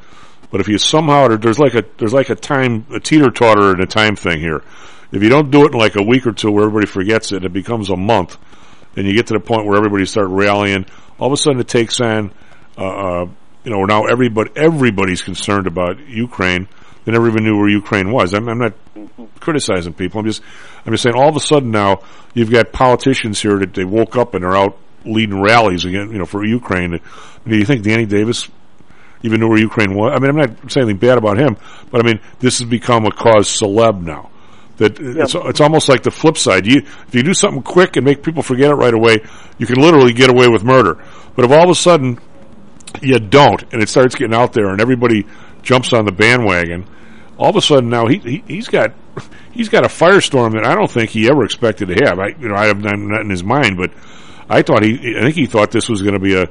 but if you somehow there's like a there's like a time a teeter totter and a time thing here. If you don't do it in like a week or two, where everybody forgets it, it becomes a month, and you get to the point where everybody start rallying. All of a sudden, it takes on, uh, uh, you know, now everybody everybody's concerned about Ukraine. They never even knew where Ukraine was. I'm, I'm not criticizing people. I'm just I'm just saying all of a sudden now you've got politicians here that they woke up and are out leading rallies again, you know, for Ukraine. Do you think Danny Davis even knew where Ukraine was? I mean, I'm not saying anything bad about him, but I mean, this has become a cause celeb now. That it's it's almost like the flip side. You if you do something quick and make people forget it right away, you can literally get away with murder. But if all of a sudden you don't, and it starts getting out there, and everybody jumps on the bandwagon, all of a sudden now he, he he's got he's got a firestorm that I don't think he ever expected to have. I you know I have not, in his mind, but I thought he I think he thought this was going to be a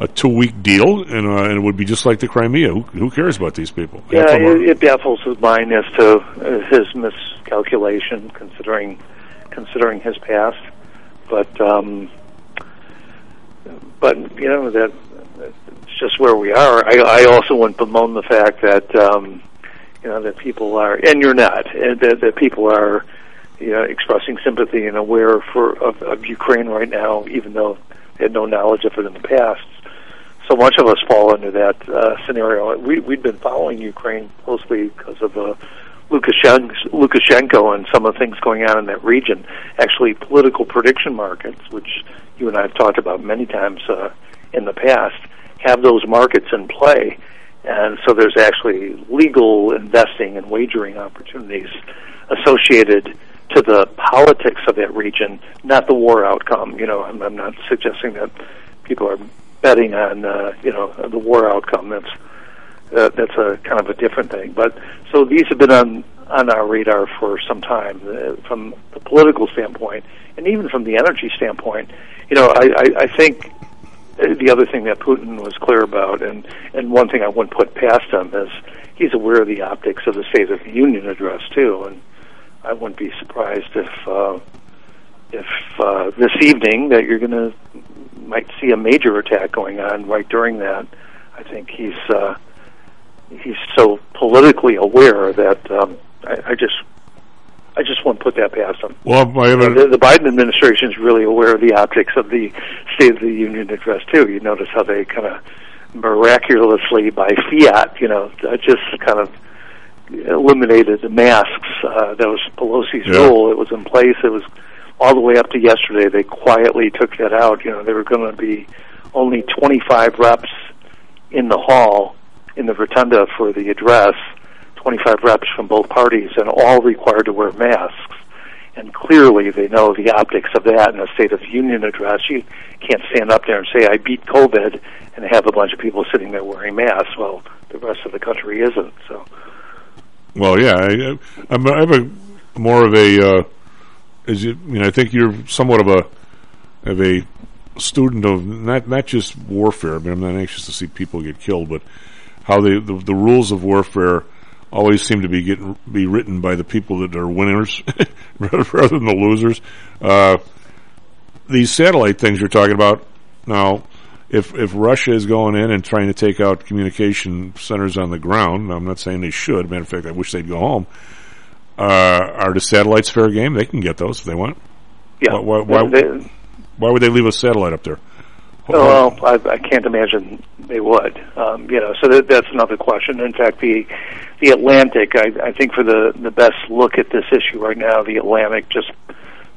a two week deal, and, uh, and it would be just like the Crimea. Who, who cares about these people? Yeah, Half of them are- it, it baffles his mind as to uh, his miscalculation, considering considering his past. But um, but you know that just where we are. I, I also wouldn't bemoan the fact that um, you know that people are, and you're not, and that, that people are, you know, expressing sympathy and aware for of, of Ukraine right now, even though they had no knowledge of it in the past. So much of us fall into that uh, scenario. We, we've been following Ukraine closely because of uh, Lukashenko, Lukashenko and some of the things going on in that region. Actually, political prediction markets, which you and I have talked about many times uh, in the past, have those markets in play. And so there's actually legal investing and wagering opportunities associated to the politics of that region, not the war outcome. You know, I'm, I'm not suggesting that people are betting on, uh, you know, the war outcome. That's uh, that's a kind of a different thing. But so these have been on on our radar for some time uh, from the political standpoint, and even from the energy standpoint. You know, I, I, I think the other thing that Putin was clear about, and and one thing I wouldn't put past him is he's aware of the optics of the State of the Union address too, and I wouldn't be surprised if uh, if uh, this evening that you're going to might see a major attack going on right during that. I think he's uh, he's so politically aware that um, I, I just I just won't put that past him. Well, the, the Biden administration is really aware of the optics of the State of the Union address too. You notice how they kind of miraculously, by fiat, you know, uh, just kind of eliminated the masks. Uh, that was Pelosi's Yeah. rule. It was in place. It was all the way up to yesterday. They quietly took that out. You know, there were going to be only 25 reps in the hall in the rotunda for the address, 25 reps from both parties, and all required to wear masks. And clearly, they know the optics of that in a State of Union address. You can't stand up there and say, "I beat COVID," and have a bunch of people sitting there wearing masks. Well, the rest of the country isn't. So, Well, yeah, I, I'm, I have a more of a. Uh, is it? I mean, I think you're somewhat of a of a student of not not just warfare. I mean, I'm not anxious to see people get killed, but how they the, the rules of warfare always seem to be getting be written by the people that are winners (laughs) rather than the losers. Uh, these satellite things you're talking about now. If if Russia is going in and trying to take out communication centers on the ground, I'm not saying they should. Matter of fact, I wish they'd go home. Uh, are the satellites fair game? They can get those if they want. yeah. Why, why, why, They- why would they leave a satellite up there? Well, I, I can't imagine they would. Um, you know, so that, that's another question. In fact, the the Atlantic, I, I think, for the the best look at this issue right now, the Atlantic just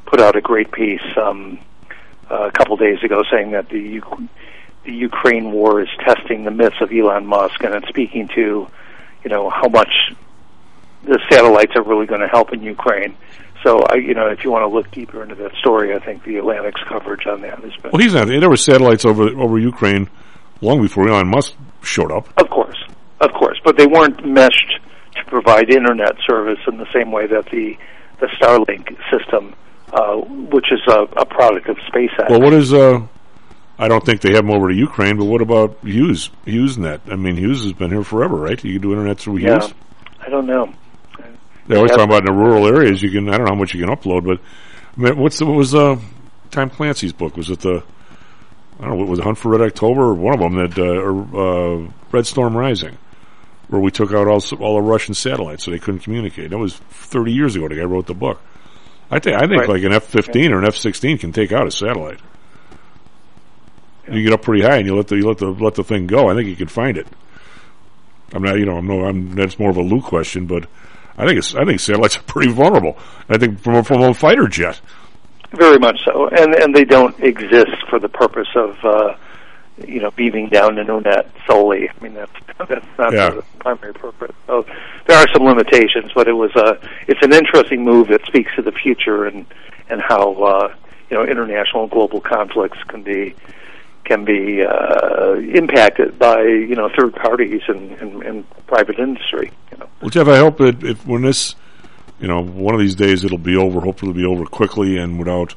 put out a great piece um, uh, a couple days ago saying that the U- the Ukraine war is testing the myths of Elon Musk, and it's speaking to, you know, how much the satellites are really going to help in Ukraine. So, I, you know, if you want to look deeper into that story, I think the Atlantic's coverage on that has been Well, he's not. There were satellites over over Ukraine long before Elon Musk showed up. Of course, of course, but they weren't meshed to provide internet service in the same way that the the Starlink system, uh, which is a, a product of SpaceX. Well, what is? Uh, I don't think they have them over to Ukraine, but what about Hughes? HughesNet. I mean, Hughes has been here forever, right? You can do internet through yeah, Hughes. I don't know. They always Yeah. talk about in the rural areas. You can. I don't know how much you can upload, but I mean, what's the, what was uh, Tom Clancy's book? Was it the? I don't know. What was it, Hunt for Red October? Or one of them that uh, uh, Red Storm Rising, where we took out all all the Russian satellites so they couldn't communicate. That was thirty years ago. The guy wrote the book. I think I think Right. like an F fifteen or an F sixteen can take out a satellite. You get up pretty high and you let the you let the let the thing go. I think you can find it. I'm not, you know, I'm no, I'm that's more of a Lou question, but I think it's I think satellites are pretty vulnerable. I think from a, from a fighter jet. Very much so, and and they don't exist for the purpose of uh, you know beaming down the internet solely. I mean that's that's not Yeah. the primary purpose. So there are some limitations, but it was a it's an interesting move that speaks to the future and and how uh, you know international and global conflicts can be can be uh, impacted by you know third parties and, and, and private industry. You know. Well, Jeff, I hope that if when this, you know, one of these days it'll be over. Hopefully, it'll be over quickly and without.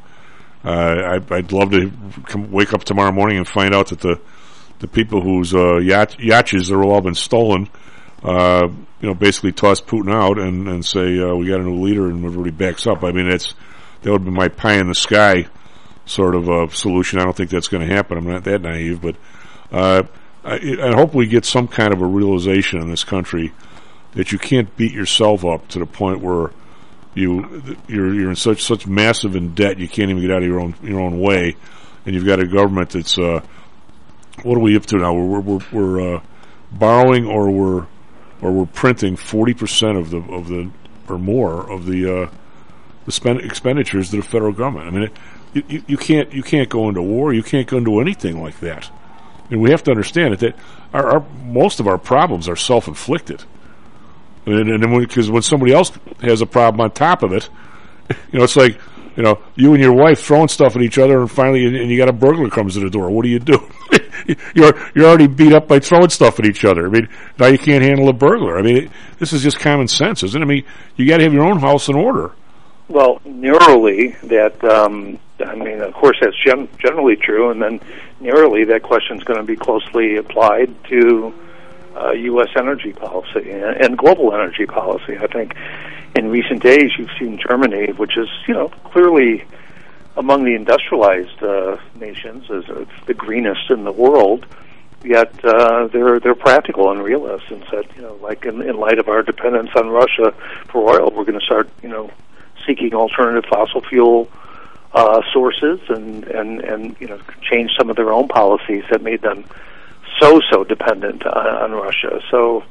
Uh, I, I'd love to come, wake up tomorrow morning and find out that the the people whose uh, yacht, yachts are all been stolen, uh, you know, basically toss Putin out and and say uh, we got a new leader and everybody backs up. I mean, it's that would be my pie in the sky sort of a solution. I don't think that's going to happen. I'm not that naive, but Uh, I, I hope we get some kind of a realization in this country that you can't beat yourself up to the point where you you're you're in such such massive in debt you can't even get out of your own your own way, and you've got a government that's uh, what are we up to now? We're we're, we're uh, borrowing or we're or we're printing forty percent of the of the or more of the uh, the spend expenditures to the federal government. I mean, it, you, you can't you can't go into war. You can't go into anything like that. And we have to understand it that our, our most of our problems are self inflicted. And, then because when, when somebody else has a problem on top of it, (laughs) you know, it's like you know you and your wife throwing stuff at each other, and finally, and you got a burglar comes to the door. What do you do? (laughs) you're you're already beat up by throwing stuff at each other. I mean, now you can't handle a burglar. I mean, it, this is just common sense, isn't it? I mean, you got to have your own house in order. Well, narrowly, that um, I mean, of course, that's gen- generally true, and then narrowly, that question is going to be closely applied to uh, U.S. energy policy and, and global energy policy. I think in recent days, you've seen Germany, which is you know clearly among the industrialized uh, nations, as it's the greenest in the world. Yet uh, they're they're practical and realist, and said, you know, like in, in light of our dependence on Russia for oil, we're going to start, you know, seeking alternative fossil fuel uh, sources and, and, and you know change some of their own policies that made them so so dependent on, on Russia. So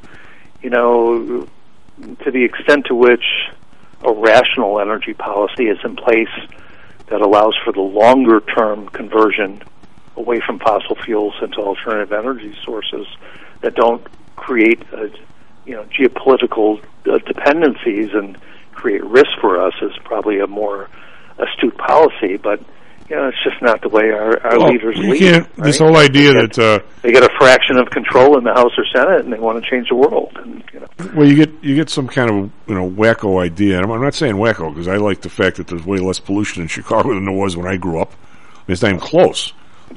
you know to the extent to which a rational energy policy is in place that allows for the longer term conversion away from fossil fuels into alternative energy sources that don't create uh, you know geopolitical uh, dependencies and create risk for us is probably a more astute policy, but you know, it's just not the way our, our Well, leaders lead. right? this whole idea they get, that, uh, they get a fraction of control in the House or Senate, and they want to change the world. And you know, Well, you get you get some kind of you know wacko idea, and I'm, I'm not saying wacko because I like the fact that there's way less pollution in (laughs) Chicago than there was when I grew up. I mean, it's not even close.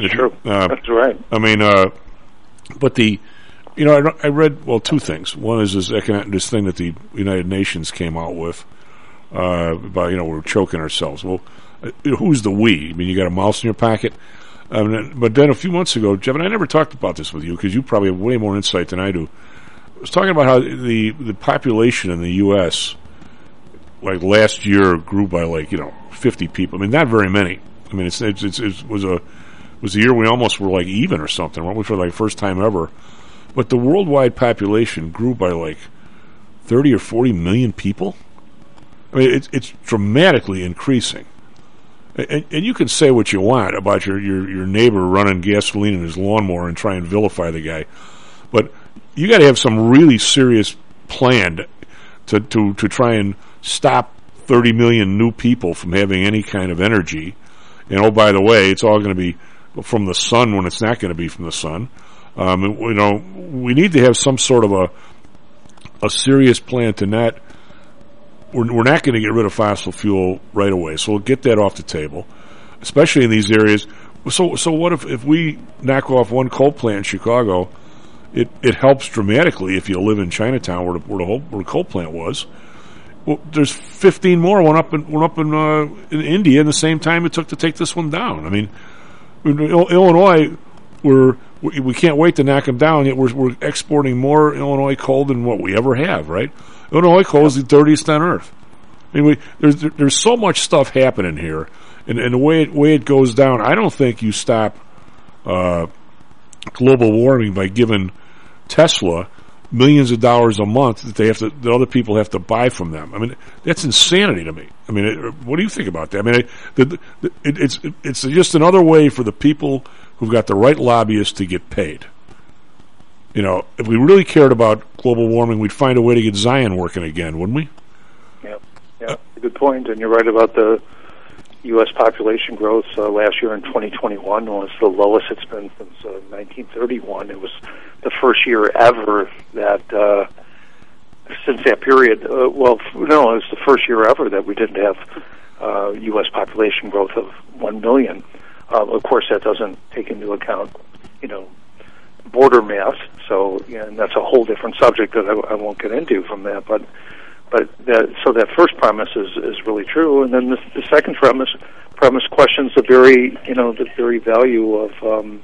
True. Uh, That's right. I mean, uh, but the you know I, I read well two things. One is this economic, this thing that the United Nations came out with uh, you know we're choking ourselves. Well, uh, who's the we? I mean, you got a mouse in your pocket. Mean, but then a few months ago, Jeff, and I never talked about this with you because you probably have way more insight than I do. I was talking about how the the population in the U.S. like last year grew by like you know fifty people. I mean, not very many. I mean, it's it's, it's it was a was a year we almost were like even or something, weren't we, for like first time ever? But the worldwide population grew by like thirty or forty million people. I mean, it's it's dramatically increasing. And, and you can say what you want about your, your, your neighbor running gasoline in his lawnmower and try and vilify the guy, but you got to have some really serious plan to, to, to try and stop 30 million new people from having any kind of energy. And oh, by the way, it's all going to be from the sun when it's not going to be from the sun. Um, you know, we need to have some sort of a a serious plan to not. We're, we're not going to get rid of fossil fuel right away, so we'll get that off the table, especially in these areas. So, so what if if we knock off one coal plant in Chicago? It it helps dramatically if you live in Chinatown, where the, where the whole where the coal plant was. Well, there's 15 more one up in one up in uh, in India in the same time it took to take this one down. I mean, in Illinois, we're we, we can't wait to knock them down. Yet we're we're exporting more Illinois coal than what we ever have. Right? Illinois coal is the dirtiest on earth. I mean, we, there's there's so much stuff happening here, and, and the way it, way it goes down, I don't think you stop uh, global warming by giving Tesla millions of dollars a month that they have to that other people have to buy from them. I mean, that's insanity to me. I mean, it, what do you think about that? I mean, it, the, the, it, it's it's just another way for the people who've got the right lobbyists to get paid. You know, if we really cared about global warming, we'd find a way to get Zion working again, wouldn't we? Yeah, yeah, good point. And you're right about the U.S. population growth. Uh, last year in 2021 was the lowest it's been since uh, 1931. It was the first year ever that uh, since that period. Uh, well, no, it was the first year ever that we didn't have uh, U.S. population growth of one million. Uh, of course, that doesn't take into account, you know, border math. So, and that's a whole different subject that I, I won't get into from that. But, but that, so that first premise is is really true, and then the, the second premise premise questions the very, you know, the very value of um,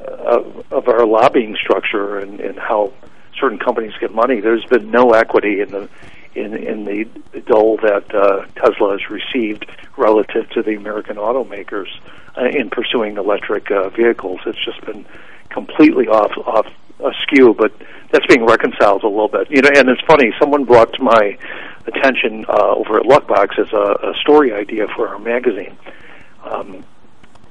of, of our lobbying structure and, and how certain companies get money. There's been no equity in the in in the dole that uh, Tesla has received relative to the American automakers uh, in pursuing electric uh, vehicles. It's just been completely off off askew, but that's being reconciled a little bit. You know, and it's funny. Someone brought to my attention uh, over at Luckbox as a, a story idea for our magazine. Um,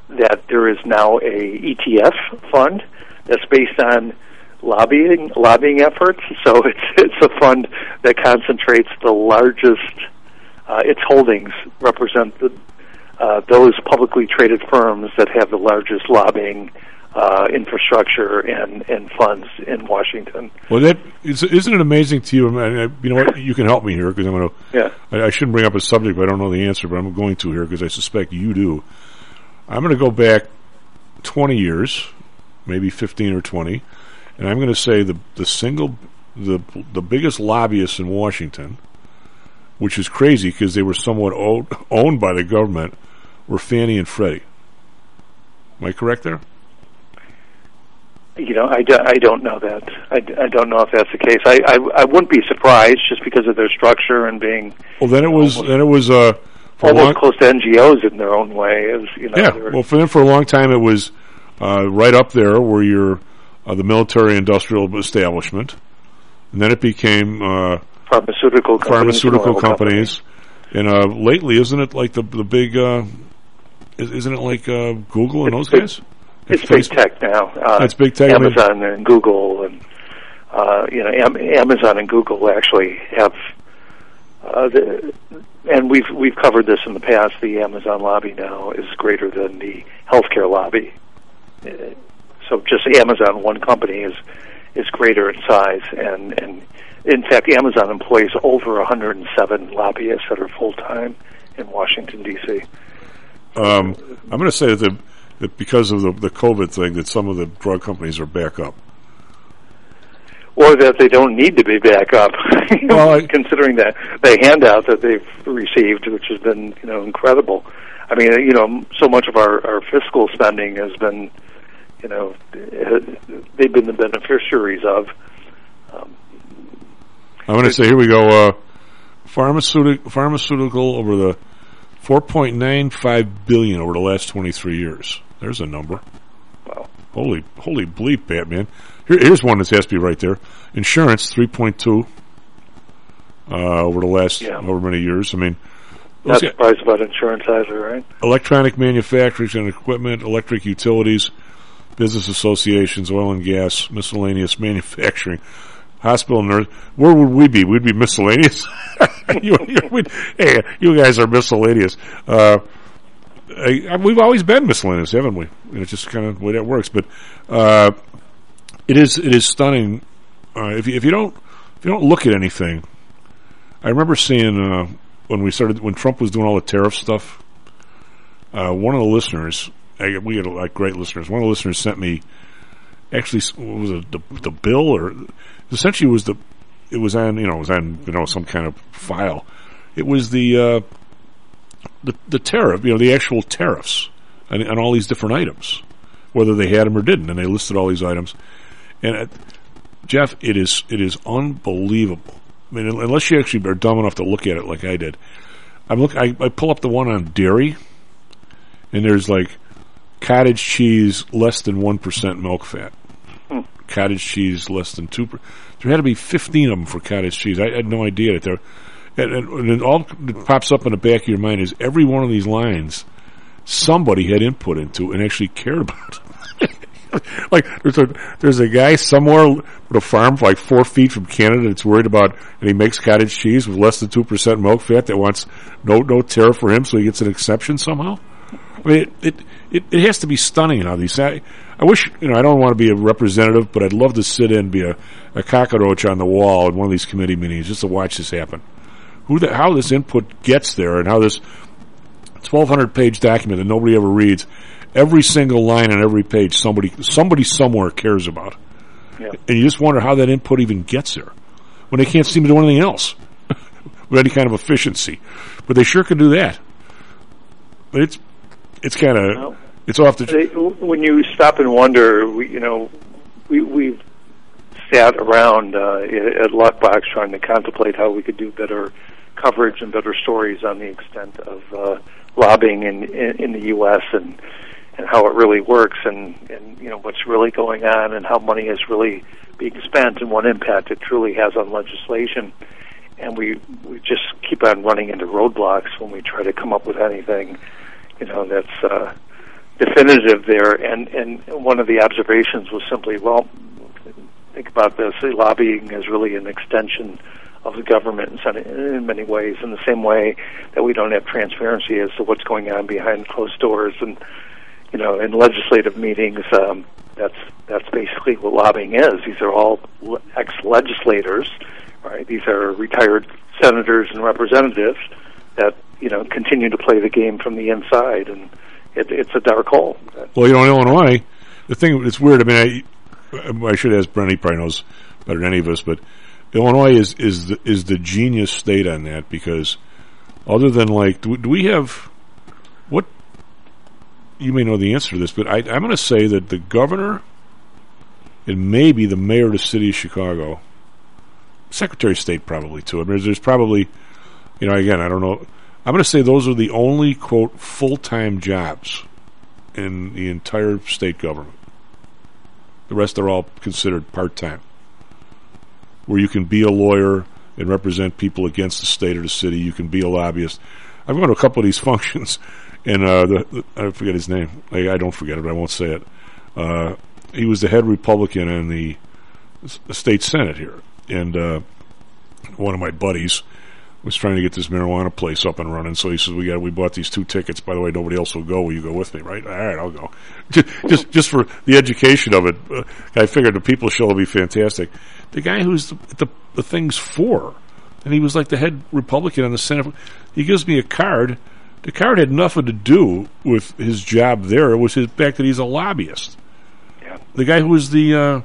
that there is now a ETF fund that's based on lobbying lobbying efforts. (laughs) So it's it's a fund that concentrates the largest. Uh, its holdings represent the, uh, those publicly traded firms that have the largest lobbying uh, infrastructure and, and funds in Washington. Well, that is, isn't it amazing to you? I mean, you know what? You can help me here because I'm going to. Yeah. I, I shouldn't bring up a subject, but I don't know the answer, but I'm going to here because I suspect you do. I'm going to go back 20 years, maybe 15 or 20, and I'm going to say the the single the the biggest lobbyists in Washington, which is crazy because they were somewhat owned, owned by the government, were Fannie and Freddie. Am I correct there? You know, I, do, I don't know that. I, I don't know if that's the case. I, I I wouldn't be surprised just because of their structure and being Well, then it was then it was uh, for a almost long, close to NGOs in their own way. As you know, yeah. Well, for them for a long time it was uh, right up there where you're uh, the military industrial establishment, and then it became uh, pharmaceutical companies, pharmaceutical oil companies, and uh, lately isn't it like the the big uh, is- isn't it like uh, Google and those big- guys? It's big tech now. Uh, It's big tech. Amazon and Google and uh, you know Am- Amazon and Google actually have. Uh, the, and we've we've covered this in the past. The Amazon lobby now is greater than the healthcare lobby. Uh, So just Amazon, one company, is is greater in size, and and in fact, Amazon employs over 107 lobbyists that are full time in Washington D.C. Um, I'm going to say that, the, that because of the, the COVID thing, that some of the drug companies are back up. or that they don't need to be back up. (laughs) Well, I- considering that the handout that they've received, which has been you know incredible. I mean, you know, so much of our, our fiscal spending has been, you know, they've been the beneficiaries of. I'm going to say here we go. Uh, pharmaceutical pharmaceutical over the 4.95 billion over the last 23 years. There's a number. Wow. Holy holy bleep, Batman. Here, here's one that has to be right there. Insurance 3.2 uh, over the last over many years. I mean, Not surprised about insurance either, right? electronic manufacturers and equipment, electric utilities, business associations, oil and gas, miscellaneous manufacturing, hospital nurse. Where would we be? We'd be miscellaneous. (laughs) you, you, hey, you guys are miscellaneous. Uh, I, we've always been miscellaneous, haven't we? It's just kind of the way that works. But uh, it is it is stunning. Uh, if you, if you don't if you don't look at anything, I remember seeing uh, when we started when Trump was doing all the tariff stuff. Uh, one of the listeners, I, we had like great listeners. One of the listeners sent me actually what was it the, the bill or essentially was the it was on you know it was on you know some kind of file. It was the uh, the the tariff you know the actual tariffs on, on all these different items, whether they had them or didn't, and they listed all these items. And uh, Jeff, it is it is unbelievable. I mean, unless you actually are dumb enough to look at it like I did, I'm look. I, I pull up the one on dairy, and there's like cottage cheese less than one percent milk fat, cottage cheese less than two. Per- there had to be fifteen of them for cottage cheese. I had no idea that there. And, and, and all that pops up in the back of your mind is every one of these lines somebody had input into and actually cared about. (laughs) like there's a there's a guy somewhere with a farm like four feet from Canada that's worried about and he makes cottage cheese with less than two percent milk fat that wants no no tariff for him so he gets an exception somehow. I mean it it, it, it has to be stunning how these I wish you know I don't want to be a representative but I'd love to sit in and be a, a cockroach on the wall in one of these committee meetings just to watch this happen. Who the, how this input gets there and how this 1200 page document that nobody ever reads every single line on every page somebody somebody somewhere cares about Yeah. and you just wonder how that input even gets there when they can't seem to do anything else (laughs) with any kind of efficiency but they sure can do that but it's it's kind of It's off the. When you stop and wonder, we, you know, we we've sat around uh, at Luckbox trying to contemplate how we could do better coverage and better stories on the extent of uh, lobbying in, in in the U.S. and and how it really works and and you know what's really going on and how money is really being spent and what impact it truly has on legislation. And we we just keep on running into roadblocks when we try to come up with anything, you know, that's uh, definitive there. And and one of the observations was simply, well, think about this: lobbying is really an extension of the government in, many ways. In the same way that we don't have transparency as to what's going on behind closed doors and you know, in legislative meetings, um, that's that's basically what lobbying is. These are all ex-legislators, right? These are retired senators and representatives that you know continue to play the game from the inside, and it, it's a dark hole. Well, you know, in Illinois, the thing it's weird. I mean, I, I should ask Brent. He probably knows better than any of us, but Illinois is is the, is the genius state on that because other than like, do, do we have what you may know the answer to this, but I, I'm going to say that the governor and maybe the mayor of the city of Chicago, Secretary of State probably too. I mean, there's, there's probably, you know, again, I don't know. I'm going to say those are the only quote full time jobs in the entire state government. The rest are all considered part time, where you can be a lawyer and represent people against the state or the city. You can be a lobbyist. I've gone to a couple of these (laughs) functions and uh, the, the, I forget his name. I, I, don't forget it, but I won't say it. Uh, he was the head Republican in the, the state senate here, and uh, one of my buddies was trying to get this marijuana place up and running. So he says, "We got, we bought these two tickets. By the way, nobody else will go. Will you go with me? Right? All right, I'll go. (laughs) Just, just, just for the education of it. Uh, I figured the people show will be fantastic. The guy who's the, the the thing's for, and he was like the head Republican in the Senate. He gives me a card." The card had nothing to do with his job there. It was his fact that he's a lobbyist. Yeah. The guy who was the uh,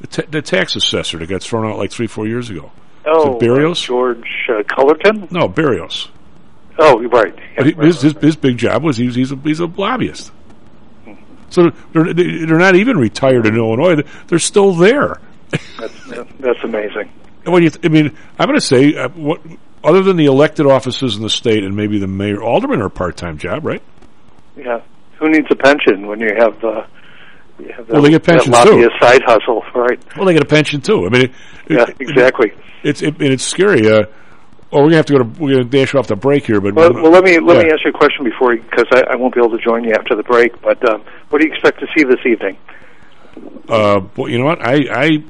the, ta- the, tax assessor that got thrown out like three, four years ago. Oh, Berrios? Uh, George uh, Cullerton? No, Berrios. Oh, right. Yeah, he, his, his, his big job was he's he's a, he's a lobbyist. So they're they're not even retired in Illinois. They're still there. That's that's amazing. (laughs) What do you? Th- I mean, I'm going to say uh, what other than the elected offices in the state and maybe the mayor, aldermen are a part-time job, right? Yeah. Who needs a pension when you have, uh, that, well, they get pensions that too. side hustle, (laughs) right? Well, they get a pension too. I mean, it, yeah, it, exactly. It's it, and it's scary. Uh, oh, we're gonna have to go to we're gonna dash off the break here, but well, well let me let yeah. me ask you a question before because I, I, won't be able to join you after the break. But um, what do you expect to see this evening? Uh, well, you know what, I, I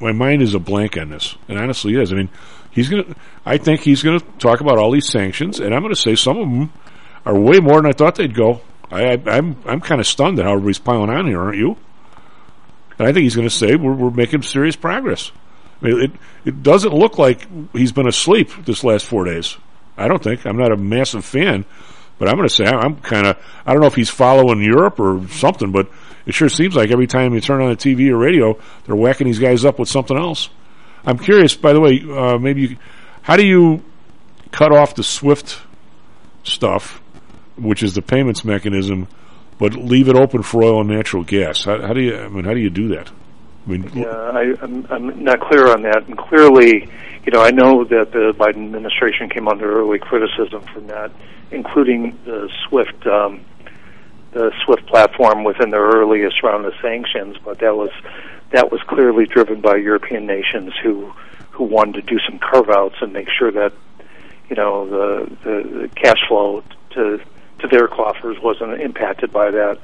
my mind is a blank on this, and honestly, it is. I mean, he's going to. I think he's going to talk about all these sanctions, and I'm going to say some of them are way more than I thought they'd go. I, am I'm, I'm kind of stunned at how everybody's piling on here, aren't you? And I think he's going to say we're we're making serious progress. I mean, it it doesn't look like he's been asleep this last four days. I don't think. I'm not a massive fan, but I'm going to say I'm kind of. I don't know if he's following Europe or something, but it sure seems like every time you turn on the TV or radio, they're whacking these guys up with something else. I'm curious, by the way, uh, maybe you, how do you cut off the SWIFT stuff, which is the payments mechanism, but leave it open for oil and natural gas? How, how do you? I mean, how do you do that? I mean, yeah, I, I'm, I'm not clear on that. And clearly, you know, I know that the Biden administration came under early criticism for not including the SWIFT. Um, the SWIFT platform within their earliest round of sanctions, but that was that was clearly driven by European nations who who wanted to do some carve outs and make sure that you know the, the the cash flow to to their coffers wasn't impacted by that.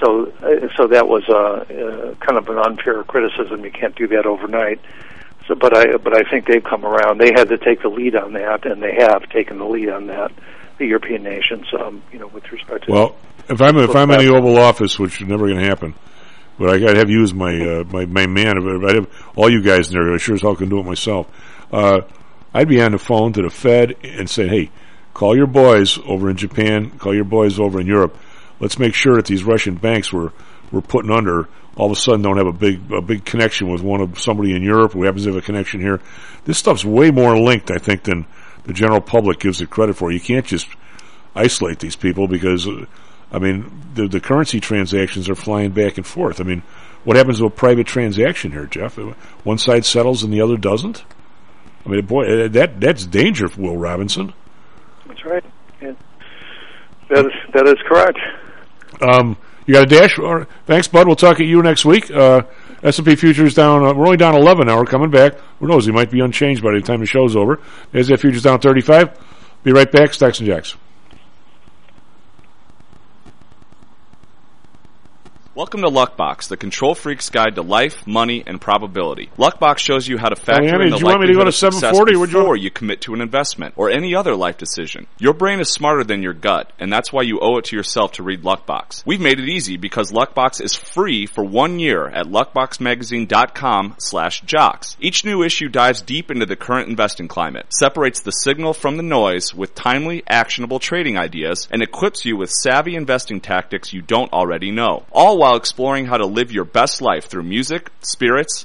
So uh, so that was a, uh, kind of an unfair criticism. You can't do that overnight. So, but I but I think they've come around. They had to take the lead on that, and they have taken the lead on that. The European nations, um, you know, with respect to well, if I'm if I'm in the Oval Office, which is never going to happen, but I got have you as my uh, my my man. I have all you guys in there. I sure as hell can do it myself. Uh, I'd be on the phone to the Fed and say, "Hey, call your boys over in Japan. Call your boys over in Europe. Let's make sure that these Russian banks we're we're putting under all of a sudden don't have a big a big connection with one of somebody in Europe who happens to have a connection here. This stuff's way more linked, I think, than the general public gives it credit for. You can't just isolate these people because." I mean, the the currency transactions are flying back and forth. I mean, what happens to a private transaction here, Jeff? One side settles and the other doesn't. I mean, boy, that that's danger, Will Robinson. That's right. That is that is correct. Um, you got a dash? Thanks, Bud. We'll talk at you next week. Uh, S&P futures down. Uh, we're only down 11 now. We're coming back. Who knows? He might be unchanged by the time the show's over. NASDAQ futures down 35. Be right back. Stocks and Jocks. Welcome to Luckbox, the control freak's guide to life, money, and probability. Luckbox shows you how to factor Diana, in the you want me to go to of success 740? Would you- before you commit to an investment or any other life decision. Your brain is smarter than your gut, and that's why you owe it to yourself to read Luckbox. We've made it easy because Luckbox is free for one year at luckboxmagazine.com slash jocks. Each new issue dives deep into the current investing climate, separates the signal from the noise with timely, actionable trading ideas, and equips you with savvy investing tactics you don't already know. All while exploring how to live your best life through music, spirits,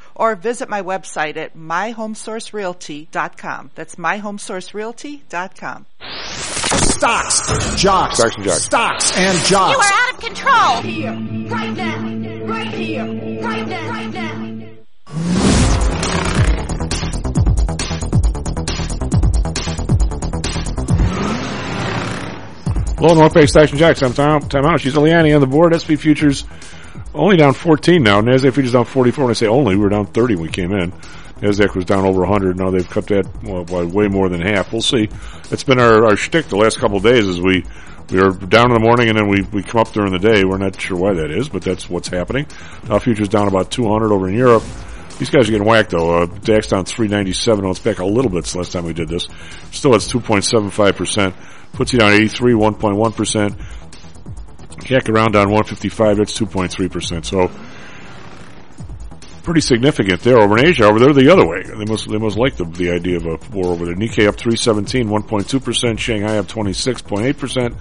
or visit my website at myhomesourcerealty.com. That's myhomesourcerealty.com. Stocks, jocks, Stocks and jocks. stocks and You are out of control. Here, right now, right here, right now, right now. Hello, North Bay Stocks and Jocks. I'm Tom, Tom Out. She's Eliani on the board. S&P futures only down 14 now. NASDAQ futures down 44. When I say only, we were down 30 when we came in. NASDAQ was down over 100. Now they've cut that well, by way more than half. We'll see. It's been our, our shtick the last couple of days as we, we are down in the morning and then we, we come up during the day. We're not sure why that is, but that's what's happening. Dow futures down about 200 over in Europe. These guys are getting whacked though. Uh, DAX down 397. Oh, it's back a little bit since last time we did this. Still it's 2.75%. FTSE down 83, 1.1%. CAC around down 155. That's 2.3%. So pretty significant there. Over in Asia, over there the other way. They must they must like the the idea of a war over there. Nikkei up 317, 1.2%. Shanghai up 26.8%.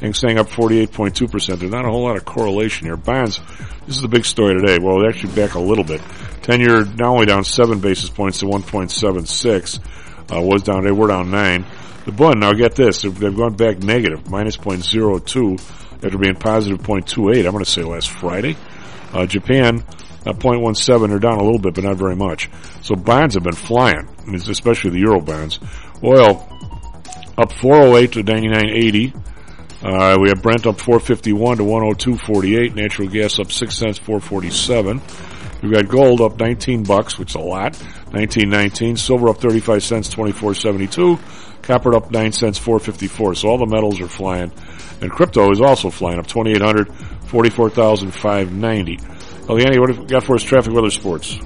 Hang Seng up 48.2%. There's not a whole lot of correlation here. Bonds, this is the big story today. Well, actually back a little bit. 10 year now only down 7 basis points to 1.76. Uh, was down, they were down 9. The Bund, now get this, they've, they've gone back negative, minus 0.02 after being positive 0.28, I'm going to say last Friday. Uh, Japan, uh, 0.17, they're down a little bit, but not very much. So bonds have been flying, especially the Euro bonds. Oil, up 408 to 99.80. Uh, we have Brent up 451 to 102.48. Natural gas up 6 cents, 447. We've got gold up 19 bucks, which is a lot. 19.19. Silver up 35 cents, 24.72. Copper up 9 cents, 454. So all the metals are flying. And crypto is also flying up 2,800, 44,590. Eliani, what have you got for us traffic, weather, sports?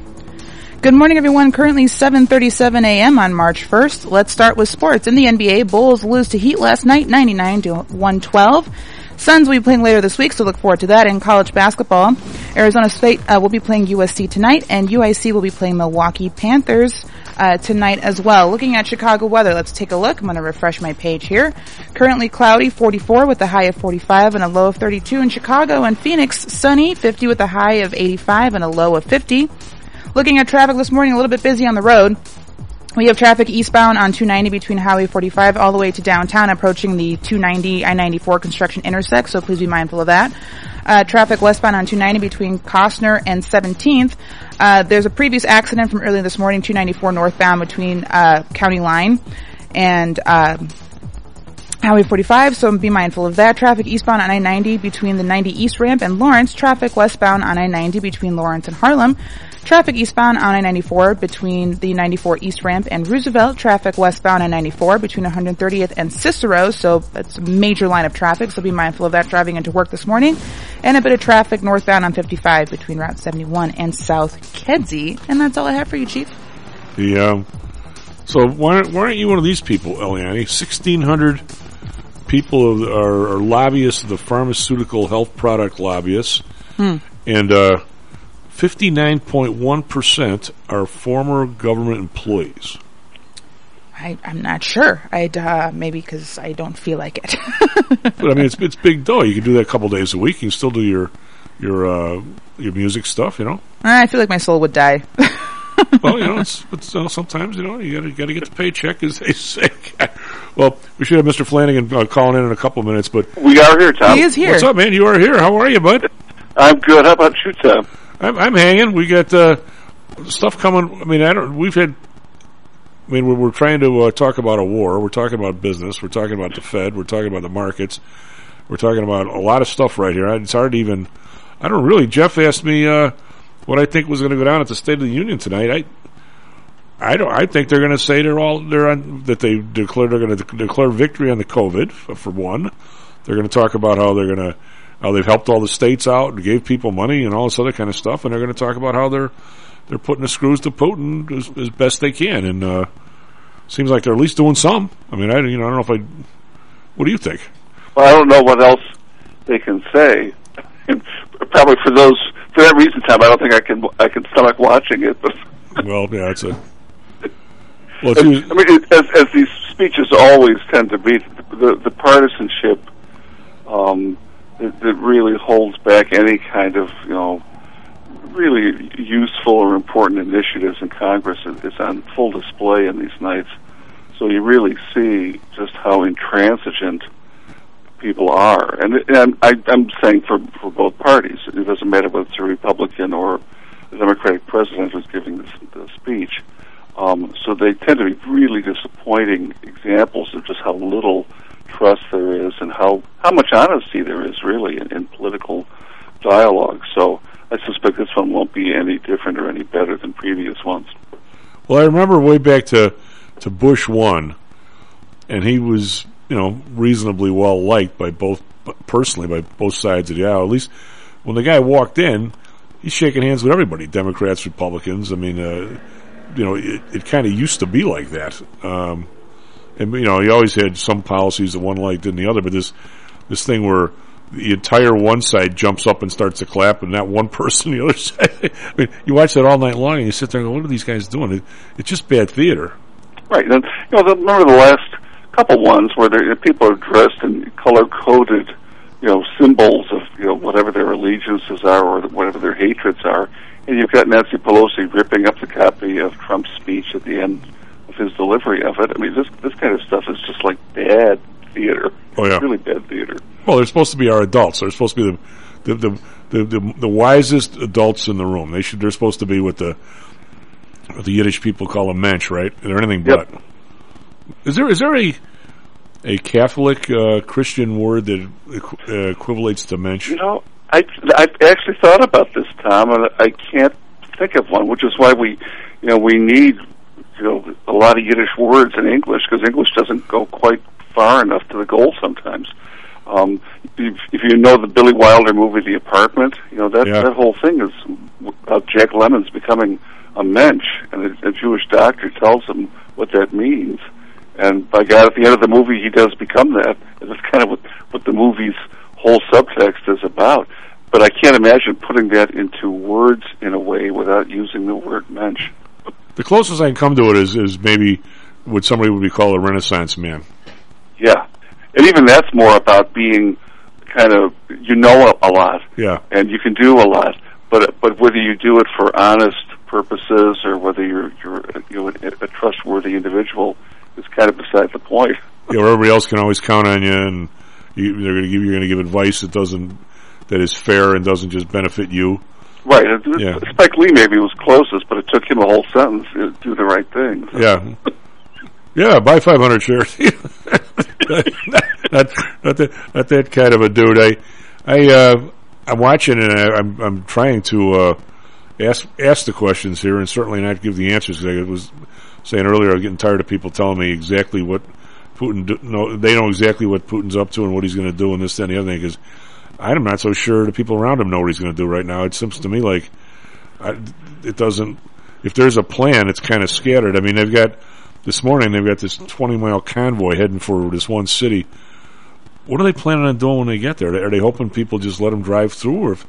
Good morning, everyone. Currently 7:37 a.m. on March 1st. Let's start with sports. In the NBA, Bulls lose to Heat last night, 99 to 112. Suns will be playing later this week, so look forward to that. In college basketball, Arizona State uh, will be playing USC tonight, and UIC will be playing Milwaukee Panthers uh, tonight as well. Looking at Chicago weather, let's take a look. I'm going to refresh my page here. Currently cloudy, 44 with a high of 45 and a low of 32 in Chicago, and Phoenix sunny, 50 with a high of 85 and a low of 50. Looking at traffic this morning, a little bit busy on the road. We have traffic eastbound on 290 between Highway 45 all the way to downtown approaching the 290 I-94 construction intersect, so please be mindful of that. Uh, traffic westbound on 290 between Kostner and 17th. Uh, there's a previous accident from earlier this morning, 294 northbound between uh, County Line and um, Highway 45, so be mindful of that. Traffic eastbound on I-90 between the 90 East ramp and Lawrence. Traffic westbound on I-90 between Lawrence and Harlem. Traffic eastbound on I-94 between the 94 East ramp and Roosevelt. Traffic westbound on 94 between 130th and Cicero, so that's a major line of traffic, so be mindful of that driving into work this morning. And a bit of traffic northbound on 55 between Route 71 and South Kedzie. And that's all I have for you, Chief. The, um, so why, why aren't you one of these people, Eliani? 1,600 people are, are lobbyists, of the pharmaceutical health product lobbyists, Hmm. and uh, 59.1% are former government employees. I, I'm not sure. I'd, uh, maybe because I don't feel like it. (laughs) But I mean, it's it's big dough. You can do that a couple days a week. You can still do your your uh, your music stuff. You know. I feel like my soul would die. (laughs) well, you know, it's, it's uh, sometimes you know you got to got to get the paycheck, as they say. (laughs) well, we should have Mr. Flanagan uh, calling in in a couple of minutes, but We are here, Tom. He is here. What's up, man? You are here. How are you, bud? I'm good. How about you, Tom? I'm, I'm hanging. We got uh, stuff coming. I mean, I don't. We've had. I mean, we're, we're trying to uh, talk about a war. We're talking about business. We're talking about the Fed. We're talking about the markets. We're talking about a lot of stuff right here. It's hard to even. I don't really. Jeff asked me uh, what I think was going to go down at the State of the Union tonight. I. I don't. I think they're going to say they're all they're on that they declare they're going to declare victory on the COVID for one. They're going to talk about how they're going to how they've helped all the states out and gave people money and all this other kind of stuff, and they're going to talk about how they're they're putting the screws to Putin as, as best they can, and uh, seems like they're at least doing some. I mean, I you know I don't know if I. What do you think? Well, I don't know what else they can say. (laughs) Probably for those for that reason, Tom. I don't think I can I can stomach watching it. But (laughs) Well, yeah, it's a. Well, usually- I mean, it, as, as these speeches always tend to be, the the partisanship um, that, that really holds back any kind of you know really useful or important initiatives in Congress is, on full display in these nights. So you really see just how intransigent people are, and, and I, I'm saying for for both parties, it doesn't matter whether it's a Republican or a Democratic president who's giving this, this speech. Um, so they tend to be really disappointing examples of just how little trust there is and how how much honesty there is really in, in political dialogue. So I suspect this one won't be any different or any better than previous ones. Well, I remember way back to to Bush one, and he was you know reasonably well liked by both personally by both sides of the aisle. At least when the guy walked in, he's shaking hands with everybody, Democrats, Republicans. I mean, uh, you know, it, it kind of used to be like that. Um, and you know, he always had some policies that one liked than the other, but this this thing where the entire one side jumps up and starts to clap, and not one (laughs) person the other side. I mean, you watch that all night long, and you sit there and go, "What are these guys doing?" It, it's just bad theater. Right. And you know, the, remember the last couple ones where there, people are dressed in color coded, you know, symbols of you know whatever their allegiances are or whatever their hatreds are, and you've got Nancy Pelosi ripping up the copy of Trump's speech at the end his delivery of it. I mean, this this kind of stuff is just like bad theater. Oh yeah, really bad theater. Well, they're supposed to be our adults. They're supposed to be the the the, the, the, the wisest adults in the room. They should. They're supposed to be what the what the Yiddish people call a mensch, right? They're anything but. Is there is there a a Catholic uh, Christian word that equ- uh, equivalates to mensch? You know, I I've actually thought about this, Tom, and I can't think of one, which is why we, you know, we need you know a lot of Yiddish words in English because English doesn't go quite far enough to the goal sometimes. Um, if, if you know the Billy Wilder movie, The Apartment, you know that Yeah. that whole thing is about Jack Lemmon's becoming a mensch, and a, a Jewish doctor tells him what that means. And by God, at the end of the movie, he does become that. And that's kind of what, what the movie's whole subtext is about. But I can't imagine putting that into words in a way without using the word mensch. The closest I can come to it is, is maybe what somebody would be called a Renaissance man. Yeah. And even that's more about being kind of, you know a, a lot. Yeah. And you can do a lot. But, but whether you do it for honest purposes or whether you're, you're, you know, a, a trustworthy individual is kind of beside the point. You know, everybody else can always count on you, and you, they're going to give you're going to give advice that doesn't that is fair and doesn't just benefit you. Right. Yeah. Spike Lee maybe was closest, but it took him a whole sentence to do the right thing. Yeah. Yeah, buy 500 shares. not, not, not, that, not that kind of a dude. I, I, uh, I'm watching and I, I'm, I'm trying to, uh, ask, ask the questions here and certainly not give the answers. I was saying earlier, I'm getting tired of people telling me exactly what Putin do, know, they know exactly what Putin's up to and what he's going to do and this, that, and the other thing because I'm not so sure the people around him know what he's going to do right now. It seems to me like I, it doesn't. If there's a plan, it's kind of scattered. I mean, they've got this morning they've got this 20 mile convoy heading for this one city. What are they planning on doing when they get there? Are they hoping people just let them drive through, or if,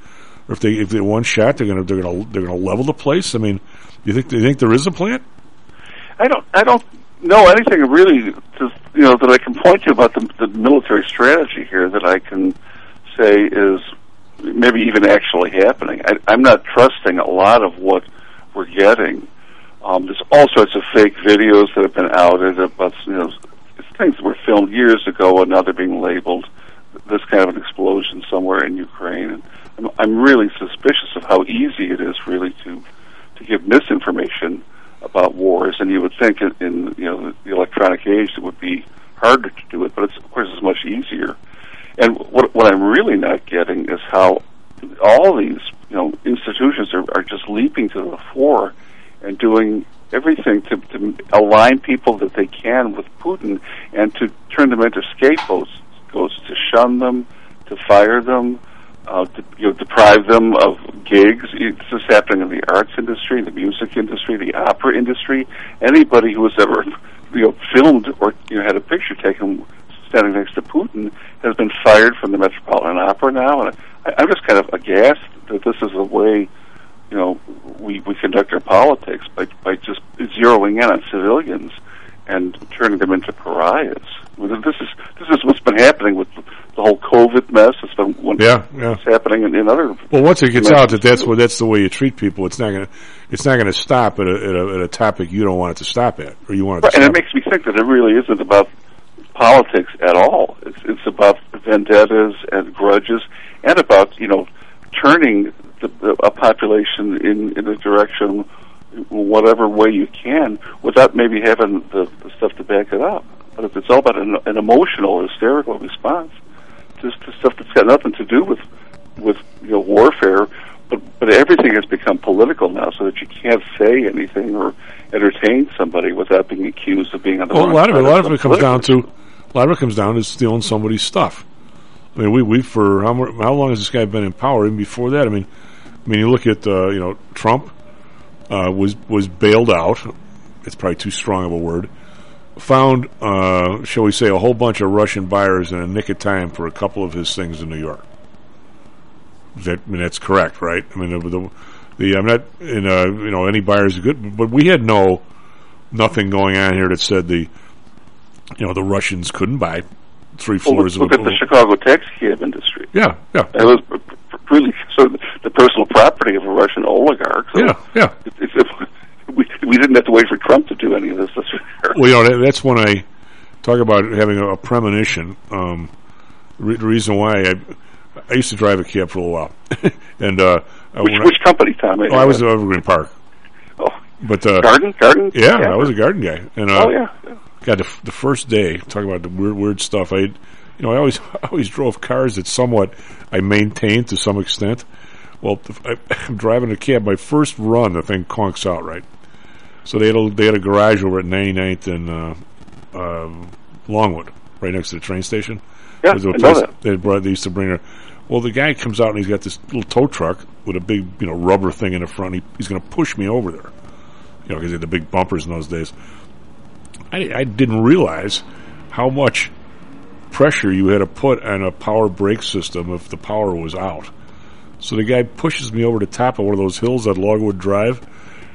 or if they if they one shot, they're going to they're going to they're going to level the place? I mean, you think you think there is a plan? I don't. I don't know anything really, just you know, that I can point to about the, the military strategy here that I can say is maybe even actually happening. I, I'm not trusting a lot of what we're getting. Um, there's all sorts of fake videos that have been outed about you know things that were filmed years ago and now they're being labeled this kind of an explosion somewhere in Ukraine. And I'm, I'm really suspicious of how easy it is really to to give misinformation about wars, and you would think in, in you know the electronic age it would be harder to do it, but it's of course it's much easier. And what what I'm really not getting is how all these you know institutions are, are just leaping to the fore and doing everything to, to align people that they can with Putin and to turn them into scapegoats, goes to shun them, to fire them, uh, to, you know, deprive them of gigs. This is happening in the arts industry, the music industry, the opera industry. Anybody who has ever, you know, filmed or you know had a picture taken standing next to Putin has been fired from the Metropolitan Opera now, and I, I'm just kind of aghast that this is the way, you know, we we conduct our politics by by just zeroing in on civilians and turning them into pariahs. This is this is what's been happening with the whole COVID mess. It's been one, Yeah, yeah. Happening in, in other. Well, once it gets out that that's what that's the way you treat people, it's not going to it's not going to stop at a, at a at a topic you don't want it to stop at, or you want it Right, to and it makes me think that it really isn't about politics at all. It's it's about vendettas and grudges, and about you know turning the, the, a population in in a direction, whatever way you can, without maybe having the, the stuff to back it up. But if it's all about an, an emotional, hysterical response, just to stuff that's got nothing to do with with you know warfare, but but everything has become political now, so that you can't say anything or entertain somebody without being accused of being on the Well, a lot of it, a lot of it comes down to a lot of it comes down to stealing somebody's stuff. I mean, we we for how how long has this guy been in power? Even before that, I mean, I mean, you look at uh, you know Trump uh, was was bailed out. It's probably too strong of a word. Found, uh, shall we say, a whole bunch of Russian buyers in a nick of time for a couple of his things in New York. That, I mean, that's correct, right? I mean, the, the, the I'm not in a, you know any buyers are good, but we had no nothing going on here that said the you know the Russians couldn't buy three floors Well, look of at the Chicago taxi cab industry. Yeah, yeah. It was really so the personal property of a Russian oligarch. So Yeah, yeah. It's we we didn't have to wait for Trump to do any of this. Well, you know that, that's when I talk about having a, premonition. Um, re- the reason why I I used to drive a cab for a while, (laughs) and uh, Which, when I- which company, Tom? Oh, I was at Evergreen Park. Oh, but uh, Garden, Garden. Yeah, I was a garden guy, and uh, Oh, yeah. God, the, the first day, talk about the weird, weird stuff. I, you know, I always, (laughs) I always drove cars that somewhat I maintained to some extent. Well, I, (laughs) I'm driving a cab. My first run, the thing conks out right, So they had a, they had a garage over at 99th and uh, uh, Longwood, right next to the train station. Yeah, I know that. They brought. They used to bring her. Well, the guy comes out and he's got this little tow truck with a big, you know, rubber thing in the front. He, he's going to push me over there, you know, because they had the big bumpers in those days. I, I didn't realize how much pressure you had to put on a power brake system if the power was out. So the guy pushes me over the top of one of those hills at Longwood Drive.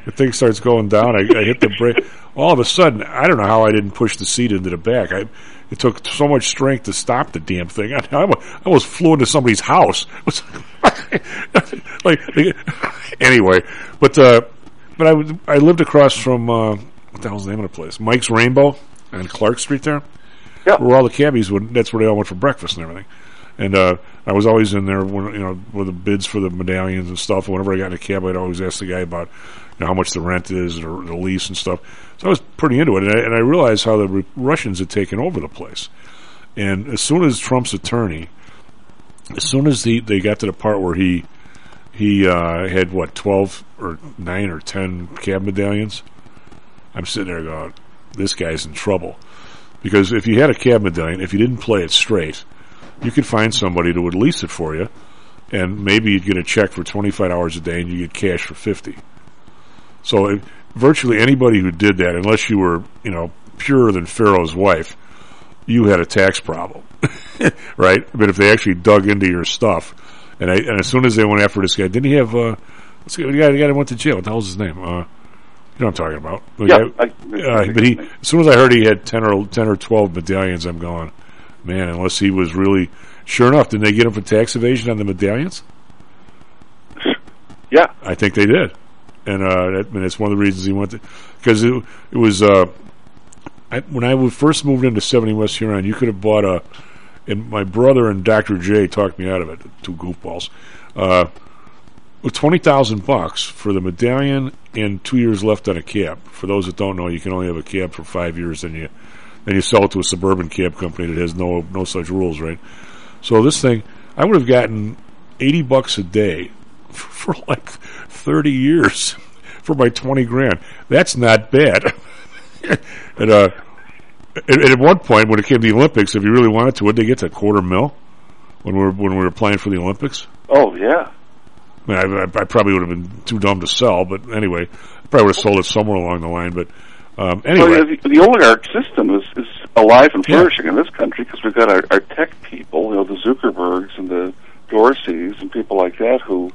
The thing starts going down. I, I hit the brake. All of a sudden, I don't know how I didn't push the seat into the back. I, it took so much strength to stop the damn thing. I, (laughs) I, I almost flew into somebody's house. (laughs) Like (laughs) anyway, but uh, but I I lived across from uh, what the hell's the name of the place? Mike's Rainbow on Clark Street there. Yeah. Where all the cabbies would. That's where they all went for breakfast and everything. And uh, I was always in there when you know with the bids for the medallions and stuff. Whenever I got in a cab, I'd always ask the guy about you know, how much the rent is or the lease and stuff. So I was pretty into it, and I, and I realized how the Ru- Russians had taken over the place. And as soon as Trump's attorney, as soon as he, they got to the part where he he uh, had what twelve or nine or ten cab medallions, I'm sitting there going, "This guy's in trouble." Because if you had a cab medallion, if you didn't play it straight, you could find somebody to would lease it for you, and maybe you'd get a check for 25 hours a day and you get cash for 50. So if, virtually anybody who did that, unless you were, you know, purer than Pharaoh's wife, you had a tax problem, (laughs) right? But if they actually dug into your stuff, and I, and as soon as they went after this guy, didn't he have, uh, what's the guy, the guy that went to jail? What the hell's his name? Uh, know what I'm talking about. The Yeah, guy- I- uh, but he, as soon as I heard he had 10 or, 10 or 12 medallions, I'm going, man, unless he was really, sure enough, didn't they get him for tax evasion on the medallions? (laughs) Yeah. I think they did. And, uh, that, and it's one of the reasons he went to, because it, it was, uh, I, when I first moved into 70 West Huron, you could have bought a, and my brother and Dr. J talked me out of it, two goofballs, uh, with 20,000 bucks for the medallion and two years left on a cab. For those that don't know, you can only have a cab for five years, and you, then you sell it to a suburban cab company that has no, no such rules, right? So this thing, I would have gotten 80 bucks a day (laughs) for like 30 years (laughs) for my 20 grand. That's not bad. (laughs) and, uh, and, and at one point, when it came to the Olympics, if you really wanted to, would they get to a quarter mil when we were when we were playing for the Olympics? Oh yeah. I, mean, I, I probably would have been too dumb to sell, but anyway, I probably would have sold it somewhere along the line. But um, anyway, Well, yeah, the, the oligarch system is, is alive and Yeah. flourishing in this country because we've got our, our tech people, you know, the Zuckerbergs and the Dorseys and people like that who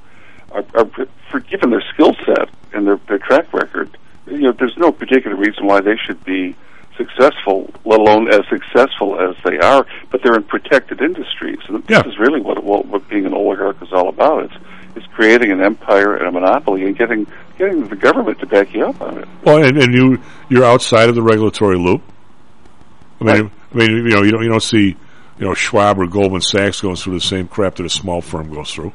are, are for given their skill set and their, their track record, you know, there's no particular reason why they should be successful, let alone as successful as they are. But they're in protected industries, and this is really what, what what being an oligarch is all about. It's it's creating an empire and a monopoly and getting getting the government to back you up on it. well, and, and you you're outside of the regulatory loop. I mean, I mean, you know, you don't you don't see you know Schwab or Goldman Sachs going through the same crap that a small firm goes through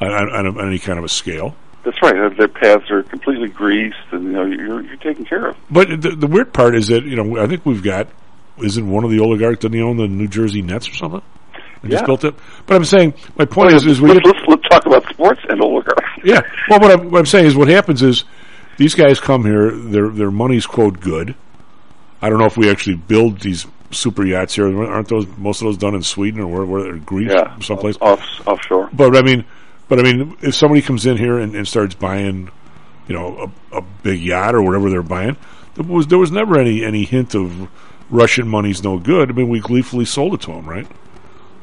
on, on, on, any kind of a scale. That's right. Their- Their paths are completely greased, and you know you're you're taken care of. But the, the weird part is that you know I think we've got isn't one of the oligarchs doesn't he own the New Jersey Nets or something? And just Yeah. built it. But I'm saying my point is is we let's, let's, let's talk about sports and oligarchs. yeah. Well, what I'm, what I'm saying is what happens is these guys come here. Their their money's quote good. I don't know if we actually build these super yachts here. Aren't those most of those done in Sweden or where, where Greece, Yeah, someplace? off offshore. But I mean, but I mean, if somebody comes in here and, and starts buying, you know, a, a big yacht or whatever they're buying, there was there was never any any hint of Russian money's no good. I mean, we gleefully sold it to them, right?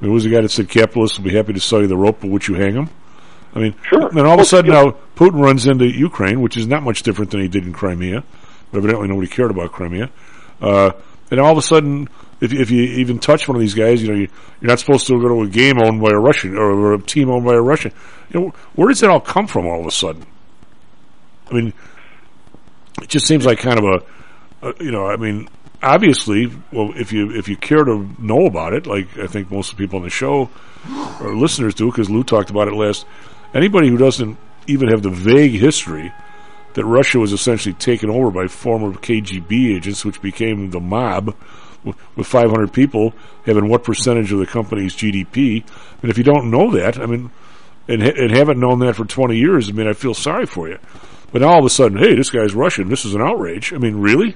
It was the guy that said capitalists will be happy to sell you the rope, but would you hang them? I mean, sure. And all of a sudden now Putin runs into Ukraine, which is not much different than he did in Crimea. But evidently nobody cared about Crimea. Uh, and all of a sudden, if, if you even touch one of these guys, you know, you, you're not supposed to go to a game owned by a Russian or, a team owned by a Russian. You know, where does it all come from all of a sudden? I mean, it just seems like kind of a, a you know, I mean, obviously, well, if you if you care to know about it, like I think most of the people on the show or listeners do, because Lou talked about it last. Anybody who doesn't even have the vague history that Russia was essentially taken over by former KGB agents, which became the mob, with 500 people having what percentage of the company's GDP. And if you don't know that, I mean, and, and haven't known that for 20 years, I mean, I feel sorry for you. But now all of a sudden, hey, this guy's Russian. This is an outrage. I mean, really?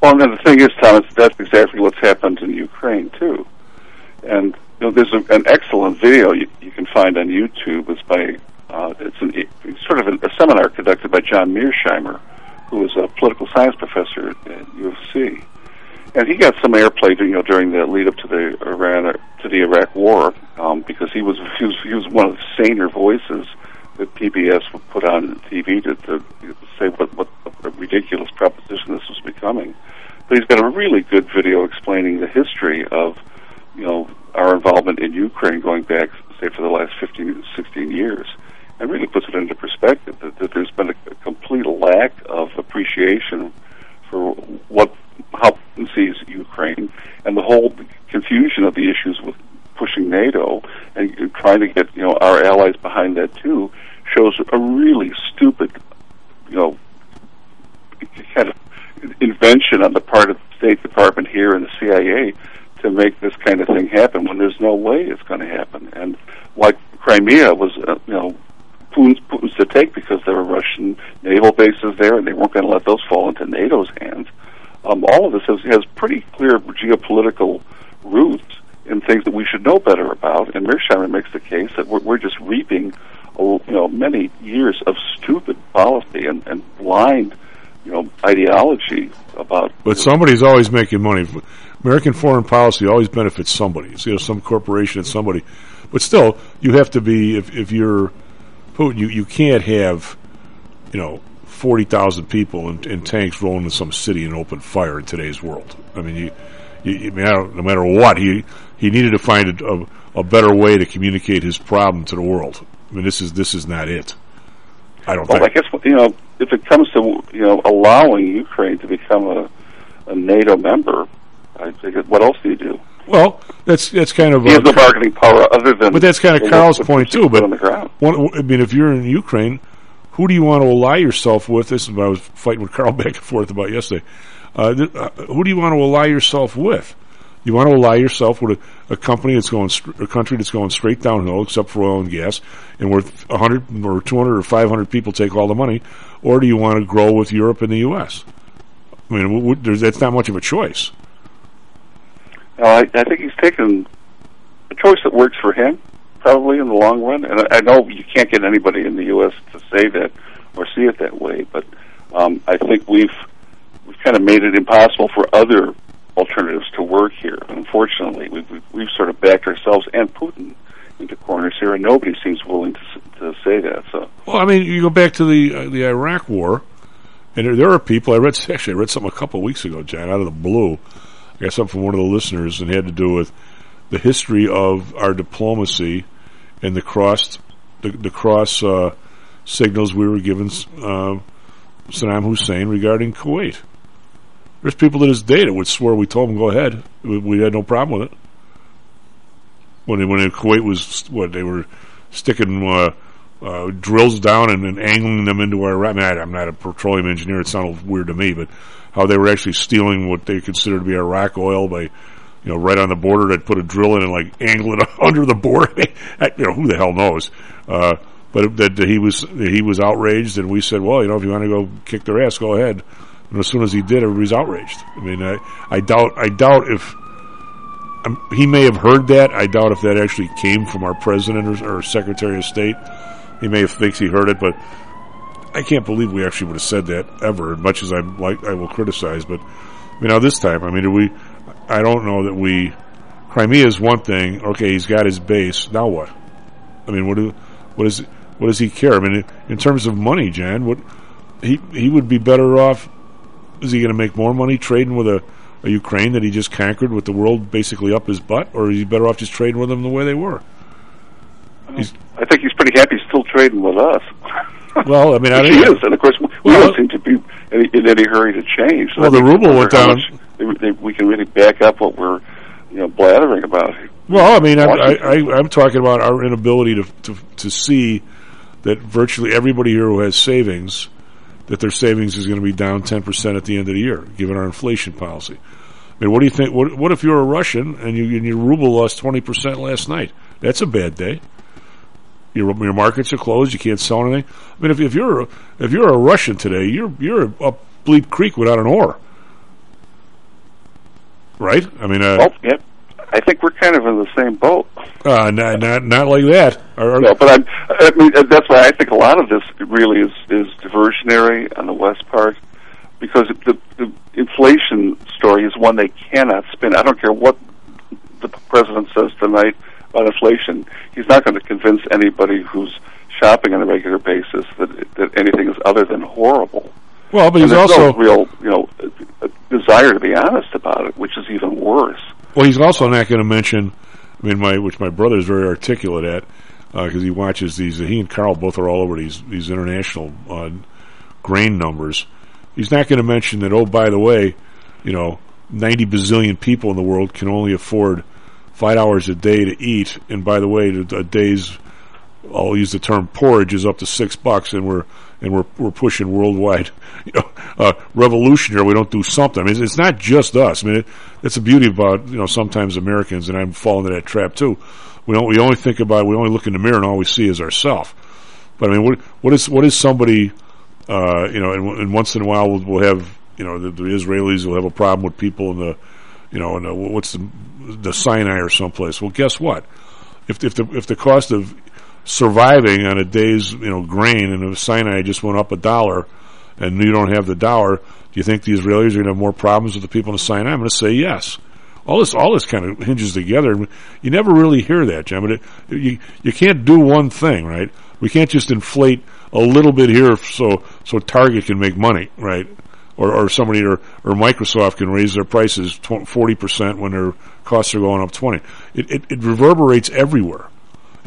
Well, and the thing is, Thomas, that's exactly what's happened in Ukraine too. And you know, there's a, an excellent video you, you can find on YouTube. It's by uh, it's, an, it's sort of a, a seminar conducted by John Mearsheimer, who is a political science professor at U of C, and he got some airplay, you know, during the lead up to the Iran to the Iraq War, um, because he was he was he was one of the saner voices that PBS would put on TV to, to say what, what a ridiculous proposition this was becoming. But he's got a really good video explaining the history of, you know, our involvement in Ukraine going back, say, for the last 15, 16 years, and really puts it into perspective that, that there's been a, a complete lack of appreciation for what how sees Ukraine and the whole confusion of the issues with pushing NATO and trying to get you know our allies behind that too shows a really stupid you know kind of invention on the part of the State Department here and the CIA to make this kind of thing happen when there's no way it's going to happen. And like Crimea was, uh, you know, Putin's, Putin's to take because there were Russian naval bases there, and they weren't going to let those fall into NATO's hands. Um, all of this has, has pretty clear geopolitical roots in things that we should know better about. And Mearsheimer makes the case that we're, we're just reaping, you know, many years of stupid policy and, and blind, you know, ideology about. But somebody's always making money. American foreign policy always benefits somebody. It's, you know, some corporation, it's somebody. But still, you have to be if if you're Putin, you you can't have, you know, forty thousand people in, in tanks rolling in some city and open fire in today's world. I mean, you, you I mean, no matter what, he he needed to find a, a, a better way to communicate his problem to the world. I mean, this is this is not it. I don't think. well, think. I guess you know if it comes to you know allowing Ukraine to become a, a NATO member, I think what else do you do? Well, that's that's kind of he has no bargaining power other than. But that's kind of Carl's point too. But on the ground. one, I mean, if you're in Ukraine, who do you want to ally yourself with? This is what I was fighting with Carl (laughs) back and forth about yesterday. Uh, th- uh, who do you want to ally yourself with? You want to ally yourself with a, a company that's going, a country that's going straight downhill, except for oil and gas, and where 100 or 200 or 500 people take all the money, or do you want to grow with Europe and the U.S.? I mean, that's not much of a choice. No, I, I think he's taken a choice that works for him, probably in the long run. And I, I know you can't get anybody in the U.S. to say that or see it that way, but um, I think we've we've kind of made it impossible for other alternatives to work here. Unfortunately, we've, we've, we've sort of backed ourselves and Putin into corners here, and nobody seems willing to, to say that. So. Well, I mean, you go back to the uh, the Iraq War, and there, there are people. I read (laughs) actually, I read something a couple of weeks ago, John, out of the blue. I got something from one of the listeners, and had to do with the history of our diplomacy and the cross the, the cross uh, signals we were giving uh, Saddam Hussein regarding Kuwait. There's people to this day that would swear we told them go ahead. We, we had no problem with it. When it, when it, Kuwait was what they were sticking uh, uh, drills down and, and angling them into Iraq. I mean, I, I'm not a petroleum engineer. It sounded weird to me, but how they were actually stealing what they considered to be Iraq oil by, you know, right on the border. They'd put a drill in and like angle it (laughs) under the border. (laughs) You know, who the hell knows? Uh, but that he was he was outraged, and we said, well, you know, if you want to go kick their ass, go ahead. And as soon as he did, everybody's outraged. I mean, I, I doubt I doubt if um, he may have heard that. I doubt if that actually came from our president or, or secretary of state. He may have thinks he heard it, but I can't believe we actually would have said that ever. As much as I like, I will criticize. But I mean, now this time, I mean, do we? I don't know that we. Crimea is one thing. Okay, he's got his base. Now what? I mean, what do? What is? What does he care? I mean, in terms of money, Jan, what he he would be better off. Is he going to make more money trading with a, a Ukraine that he just conquered with the world basically up his butt, or is he better off just trading with them the way they were? He's, I think he's pretty happy still trading with us. well, I mean, I he is, and of course we Well- don't seem to be in, in any hurry to change. So Well, the ruble went down- we can really back up what we're, you know, blathering about. Well, I mean, I, I, I, I'm talking about our inability to, to to see that virtually everybody here who has savings, that their savings is going to be down 10 percent at the end of the year, given our inflation policy. I mean, what do you think? What, what if you're a Russian and you and your ruble lost 20 percent last night? That's a bad day. Your your markets are closed. You can't sell anything. I mean, if, if you're a, if you're a Russian today, you're you're up Bleep Creek without an oar, right? I mean, uh, yeah, I think we're kind of in the same boat. uh, not not not like that. Or, No, but I'm, I mean, that's why I think a lot of this really is, is diversionary on the west part, because the, the inflation story is one they cannot spin. I don't care what the president says tonight about inflation. He's not going to convince anybody who's shopping on a regular basis that that anything is other than horrible. Well, but And he's also no real, you know, desire to be honest about it, which is even worse. Well, he's also not going to mention. I mean, my which my brother is very articulate at because he watches these. He and Carl both are all over these these international uh, grain numbers. He's not going to mention that. Oh, by the way, you know, ninety bazillion people in the world can only afford five hours a day to eat, and by the way, a day's I'll use the term porridge is up to six bucks, and we're and we're we're pushing worldwide, you know, uh, revolution here. We don't do something. I mean, it's, it's not just us. I mean, it, it's the beauty about you know sometimes Americans, and I'm falling into that trap too. We don't. We only think about. We only look in the mirror, and all we see is ourselves. But I mean, what what is what is somebody? Uh, you know, and, and once in a while we'll, we'll have you know the, the Israelis will have a problem with people in the you know in the, what's the the Sinai or someplace. Well, guess what? If if the if the cost of surviving on a day's you know grain and if Sinai just went up a dollar and you don't have the dollar, do you think the Israelis are going to have more problems with the people in Sinai? I'm going to say yes. All this, all this kind of hinges together. You never really hear that, Jim. But it, you, you can't do one thing, right? We can't just inflate a little bit here so so Target can make money, right? Or, or somebody or, or Microsoft can raise their prices forty percent when their costs are going up twenty. It, it it reverberates everywhere,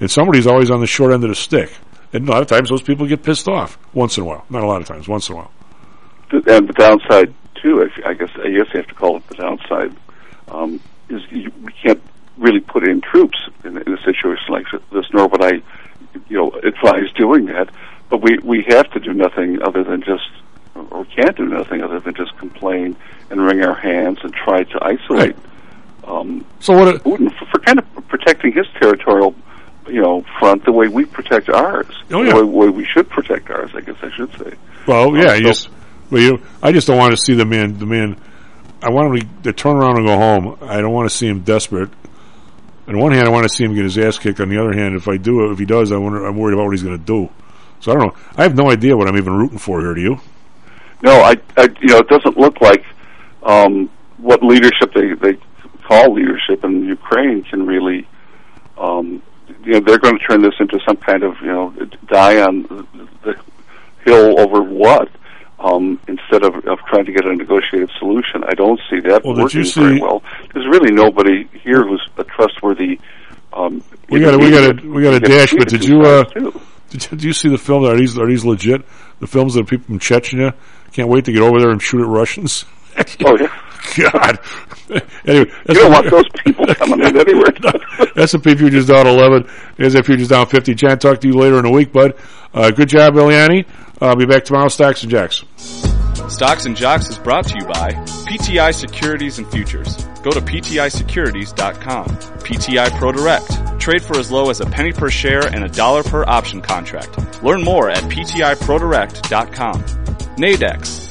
and somebody's always on the short end of the stick. And a lot of times those people get pissed off once in a while. Not a lot of times, once in a while. and the downside too, if, I guess I guess you have to call it the downside, um, is you, we can't really put in troops in, in a situation like this. Nor would I, you know, advise doing that. But we we have to do nothing other than just, or can't do nothing other than just complain and wring our hands and try to isolate. Um, so what? Putin for, for kind of protecting his territorial, you know, front the way we protect ours. Oh, yeah. The way, way we should protect ours. I guess I should say. Well, yeah, Um, you so- just, well, you, I just don't want to see the man. The man, I want him to, to turn around and go home. I don't want to see him desperate. On one hand, I want to see him get his ass kicked. On the other hand, if I do, if he does, I wonder, I'm worried about what he's going to do. So I don't know. I have no idea what I'm even rooting for here. Do you? No, I, I, you know, it doesn't look like um, what leadership they they call leadership in Ukraine can really. Um, you know, they're going to turn this into some kind of you know die on the hill over what. Um, instead of, of trying to get a negotiated solution, I don't see that Well, working you very well. There's really nobody here who's a trustworthy. Um, We got, we got, a, we got a dash. But did you, uh, did, you- see the film? Are these, are these legit? The films of people from Chechnya can't wait to get over there and shoot at Russians. (laughs) Oh yeah. God. (laughs) anyway, You don't want those people coming in anywhere. (laughs) S&P futures down 11. NASDAQ futures down 50. Jan, talk to you later in the week, bud. Uh, good job, Eliani. I'll be back tomorrow. Stocks and Jocks. Stocks and Jocks is brought to you by PTI Securities and Futures. Go to PTIsecurities.com. PTI ProDirect. Trade for as low as a penny per share and a dollar per option contract. Learn more at PTIProDirect.com. Nadex.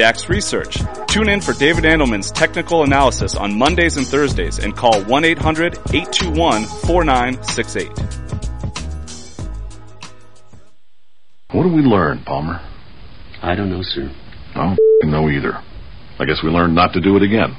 DAX Research. Tune in for David Andelman's technical analysis on Mondays and Thursdays and call 1-800-821-4968. What did we learn, Palmer? I don't know, sir. I don't know either. I guess we learned not to do it again.